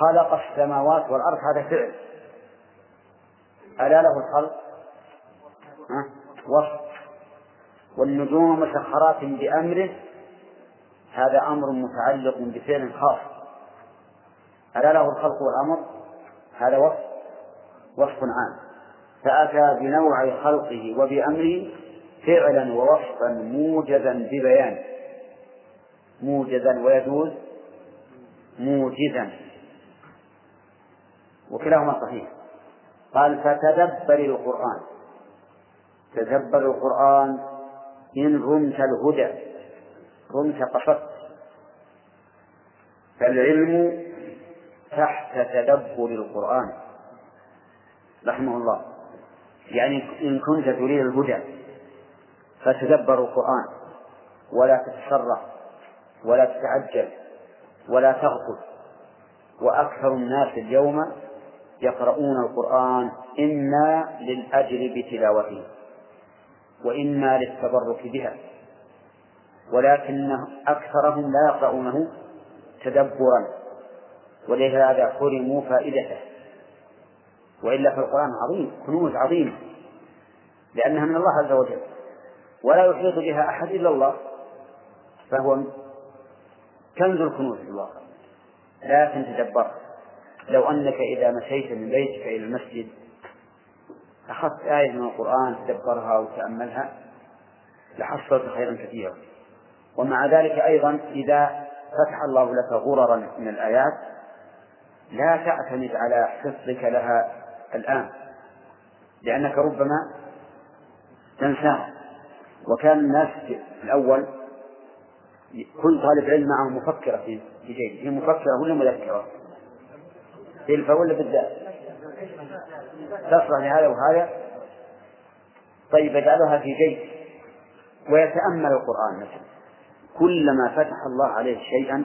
خلق السماوات والأرض هذا فعل. ألا له الخلق؟ وصف. والنجوم مسخرات بأمره هذا أمر متعلق بفعل خاص. ألا له الخلق والأمر؟ هذا وصف وصف عام. فأتى بنوع خلقه وبأمره فعلا ووصفا موجزا ببيان. موجزا ويجوز موجزا. وكلاهما صحيح. قال فتدبر القرآن. تدبر القرآن إن رمت الهدى رمت قصدت. فالعلم تحت تدبر القرآن. رحمه الله. يعني إن كنت تريد الهدى فتدبر القرآن. ولا تتسرع ولا تتعجل ولا تغفل. وأكثر الناس اليوم يقرؤون القرآن إما للأجر بتلاوته وإما للتبرك بها. ولكن أكثرهم لا يقرؤونه تدبرا. ولهذا حرموا فائدته. وإلا فالقرآن عظيم كنوز عظيمة لأنها من الله عز وجل. ولا يحيط بها أحد إلا الله. فهو كنز الكنوز في الواقع. لكن تدبر لو أنك إذا مشيت من بيتك إلى المسجد أخذت آية من القرآن تدبرها وتأملها لحصلت خيرا كثيرا. ومع ذلك أيضا إذا فتح الله لك غررا من الآيات لا تعتمد على حفظك لها الآن لأنك ربما تنساها وكان الناس في الأول كل طالب علم معه مفكرة في في جيبه هي مفكرة ولا مذكرة؟ تلفة ولا بالذات؟ تصلح لهذا وهذا؟ طيب يجعلها في جيب. ويتأمل القرآن مثلا. كلما فتح الله عليه شيئا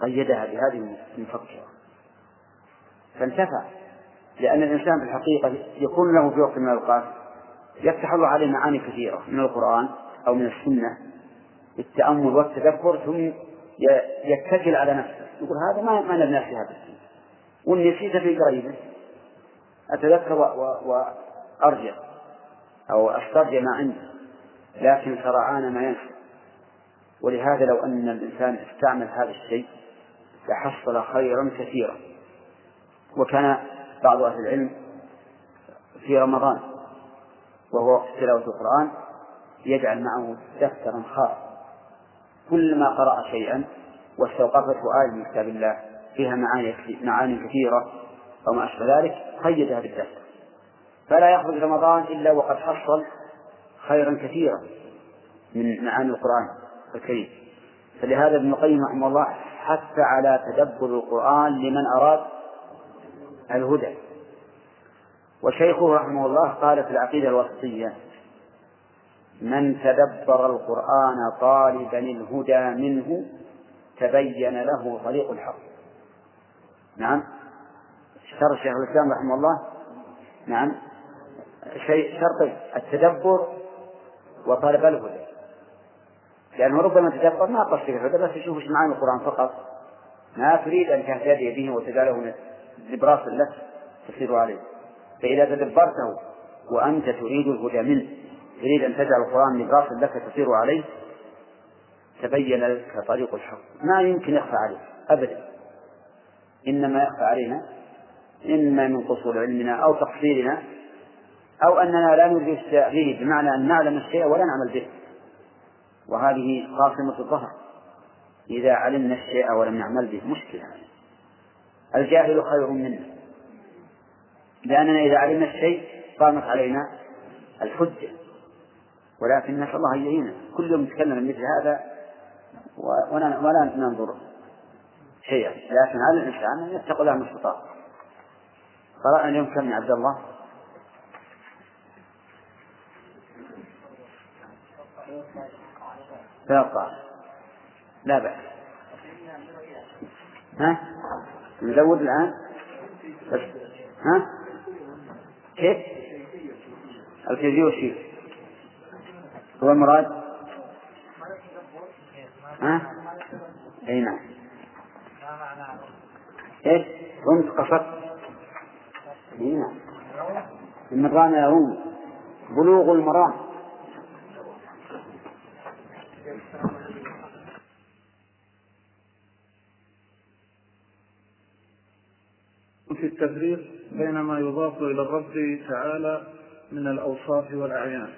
قيدها بهذه المفكرة. فانتفع. لأن الإنسان في الحقيقة يكون له في وقت من الأوقات. يفتح الله عليه معاني كثيرة من القرآن أو من السنة. بالتأمل والتدبر ثم يتكل على نفسه. يقول هذا ما ما نبنى في هذا والنسيت في قريبه أتذكر وأرجع أو أسترجع ما عندي. لكن سرعان ما ينسى ولهذا لو أن الإنسان استعمل هذا الشيء لحصل خيرا كثيرا. وكان بعض أهل العلم في رمضان وهو وقت تلاوة القرآن يجعل معه دفترا خاص. كلما قرأ شيئا واستوقفته آية من كتاب الله فيها معاني معاني كثيرة أو ما أشبه ذلك قيدها بالدفتر. فلا يخرج رمضان إلا وقد حصل خيرا كثيرا من معاني القرآن الكريم. فلهذا ابن القيم رحمه الله حث على تدبر القرآن لمن أراد الهدى. وشيخه رحمه الله قال في العقيدة الوسطية من تدبر القرآن طالبا الهدى منه تبين له طريق الحق. نعم. اشترط شيخ الإسلام رحمه الله؟ نعم. شيء شرطين التدبر وطلب الهدى. لأنه ربما تدبر ما قصد الهدى بس يشوف إيش معاني القرآن فقط. ما تريد أن تهتدي به وتجعله لبراس لك تصير عليه. فإذا تدبرته وأنت تريد الهدى منه تريد أن تجعل القرآن لبراس لك تسير عليه تبين لك طريق الحق. ما يمكن يخفى عليه أبدا. إنما يخفى علينا إما من قصور علمنا أو تقصيرنا أو أننا لا نريد التأهيل بمعنى أن نعلم الشيء ولا نعمل به. وهذه قاصمة الظهر. إذا علمنا الشيء ولم نعمل به مشكلة. الجاهل خير منا لأننا إذا علمنا الشيء قامت علينا الحجة. ولكن نسأل الله أن يعيننا. كل يوم نتكلم مثل هذا ولا ننظر شيئا. لكن على الإنسان أن يتقي الله ما استطاع قرأنا اليوم كم عبد الله؟ لا بأس. ها؟ نزود الآن؟ بس ها؟ كيف؟ الكيفية وش هو المراد؟ ها؟ أي نعم إيش؟ رمز قصد أي نعم من رام يروم بلوغ المرام في التفريق بين ما يضاف إلى الرب تعالى من الأوصاف والأعيان.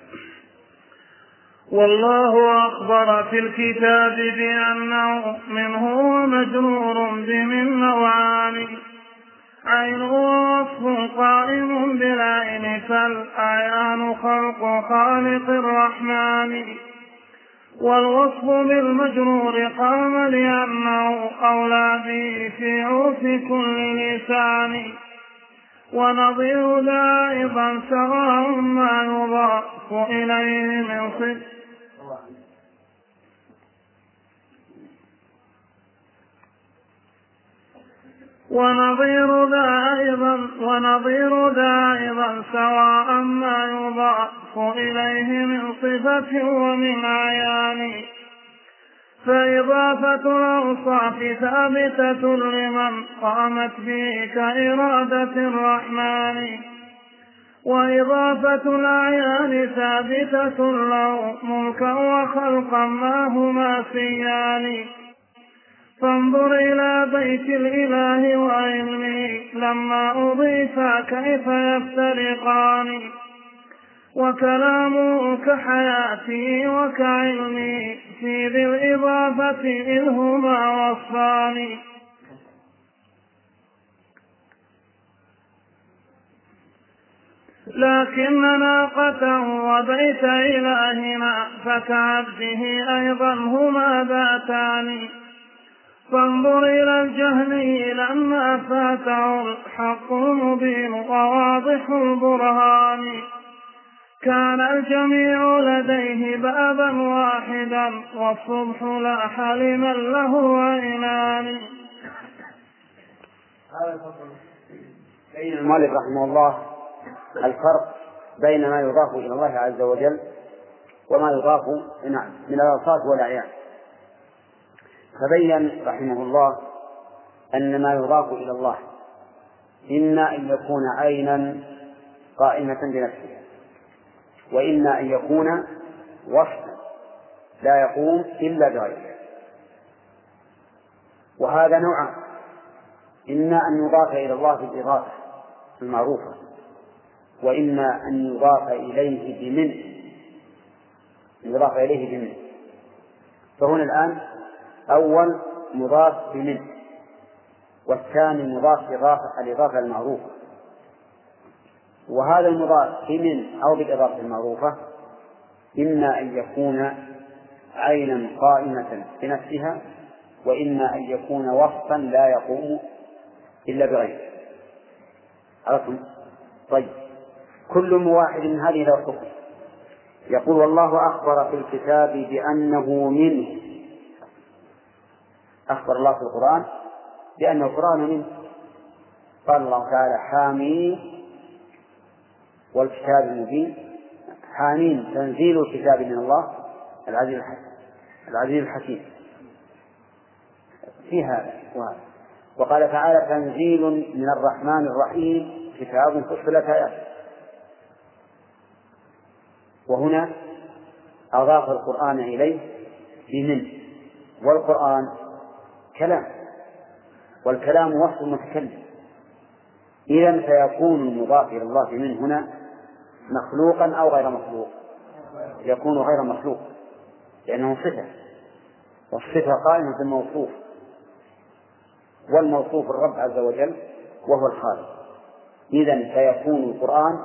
والله أخبر في الكتاب بأنه منه مجرور بمن نوعان. عين ووصف قائم بالعين فالأعيان خلق خالق الرحمن. والوصف بالمجرور قام لأنه أولى به في عرف كل لسان. ونظير ذا أيضا سواء ما يضاف إليه من صدق. ونظير ذا أيضا ونظير ذا أيضا سواء ما يضاف إليه من صفة ومن أعيان فإضافة الأوصاف ثابتة لمن قامت به كإرادة الرحمن. وإضافة الأعيان ثابتة له ملكا وخلقا ما هما سيان. فانظر إلى بيت الإله وعلمه لما أضيفا كيف يفترقان. وكلامه كحياته وكعلمه في ذي الإضافة إذ هما وصفان. لكن ناقته وبيت إلهنا فكعبده أيضا هما ذاتان. فانظر إلى الجهمي لما فاته الحق المبين وواضح البرهان. كان الجميع لديه بابا واحدا والصبح لاح لمن له عينان. بين المؤلف رحمه الله الفرق بين ما يضاف إلى الله عز وجل وما يضاف من الأوصاف والأعيان. فبين رحمه الله أن ما يضاف إلى الله إما أن يكون عينا قائمة بنفسها وإما أن يكون وصفا لا يقوم إلا بغيره. وهذا نوعان إما أن يضاف إلى الله بالإضافة المعروفة وإما أن يضاف إليه بمن يضاف إليه بمن فهنا الآن أول مضاف بمن والثاني مضاف إضافة الإضافة المعروفة. وهذا المضاف بمن أو بالإضافة المعروفة إما أن يكون عينا قائمة بنفسها وإما أن يكون وصفا لا يقوم إلا بغيره. عرفتم؟ طيب. كل واحد من هذه له يقول والله أخبر في الكتاب بأنه منه أخبر الله في القرآن بأن القرآن منه قال الله تعالى حامين والكتاب المبين. حامين تنزيل الكتاب من الله العزيز الحكيم. العزيز الحكيم. في هذا وهذا وقال تعالى تنزيل من الرحمن الرحيم. كتاب فصلت آياته وهنا أضاف القرآن إليه بمن؟ والقرآن كلام والكلام وصف المتكلم إذا فيكون المضاف إلى الله من هنا مخلوقا أو غير مخلوق؟ يكون غير مخلوق لأنه صفة. والصفة قائمة بالموصوف والموصوف الرب عز وجل وهو الخالق. إذا فيكون القرآن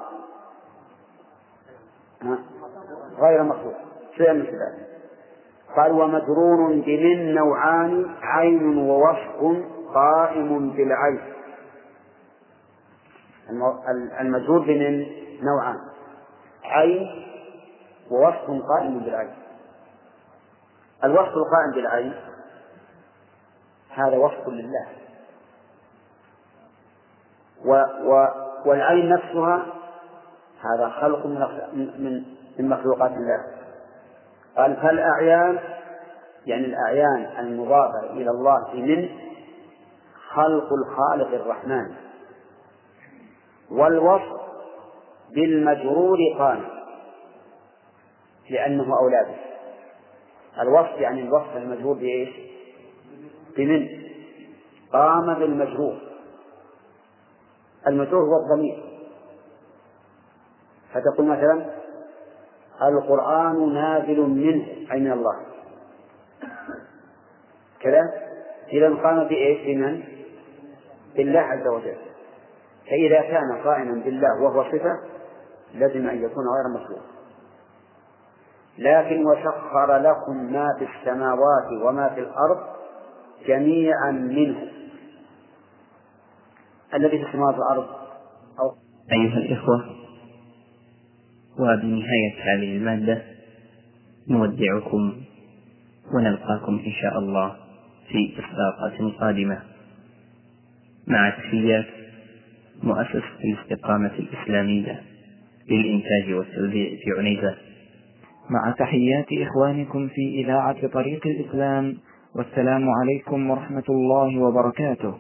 غير مخلوق. شيئا من ذلك؟ قال ومجرور بمن نوعان عين ووصف قائم بالعين. المجرور بمن نوعان عين ووصف قائم بالعين. الوصف القائم بالعين هذا وصف لله. و و والعين نفسها هذا خلق من من مخلوقات الله. قال فالأعيان يعني الأعيان المضافة إلى الله من خلق الخالق الرحمن. والوصف بالمجرور قائم لأنه أولى به. الوصف يعني الوصف المجرور بإيش؟ بمن قام بالمجرور. المجرور هو الضمير. فتقول مثلا القرآن نازل منه أي من الله. كذا؟ إذا قام بإيش؟ بمن؟ بالله عز وجل. فإذا كان قائما بالله وهو صفة لزم أن يكون غير مخلوق. لكن وسخر لكم ما في السماوات وما في الأرض جميعا منه. الذي في السماوات والأرض؟ أو أيها الإخوة وبنهاية هذه المادة نودعكم ونلقاكم إن شاء الله في إصداقات قادمة. مع تحيات مؤسسة الاستقامة الإسلامية للإنتاج والتوزيع في عنيزة. مع تحيات إخوانكم في إذاعة طريق الإسلام والسلام عليكم ورحمة الله وبركاته.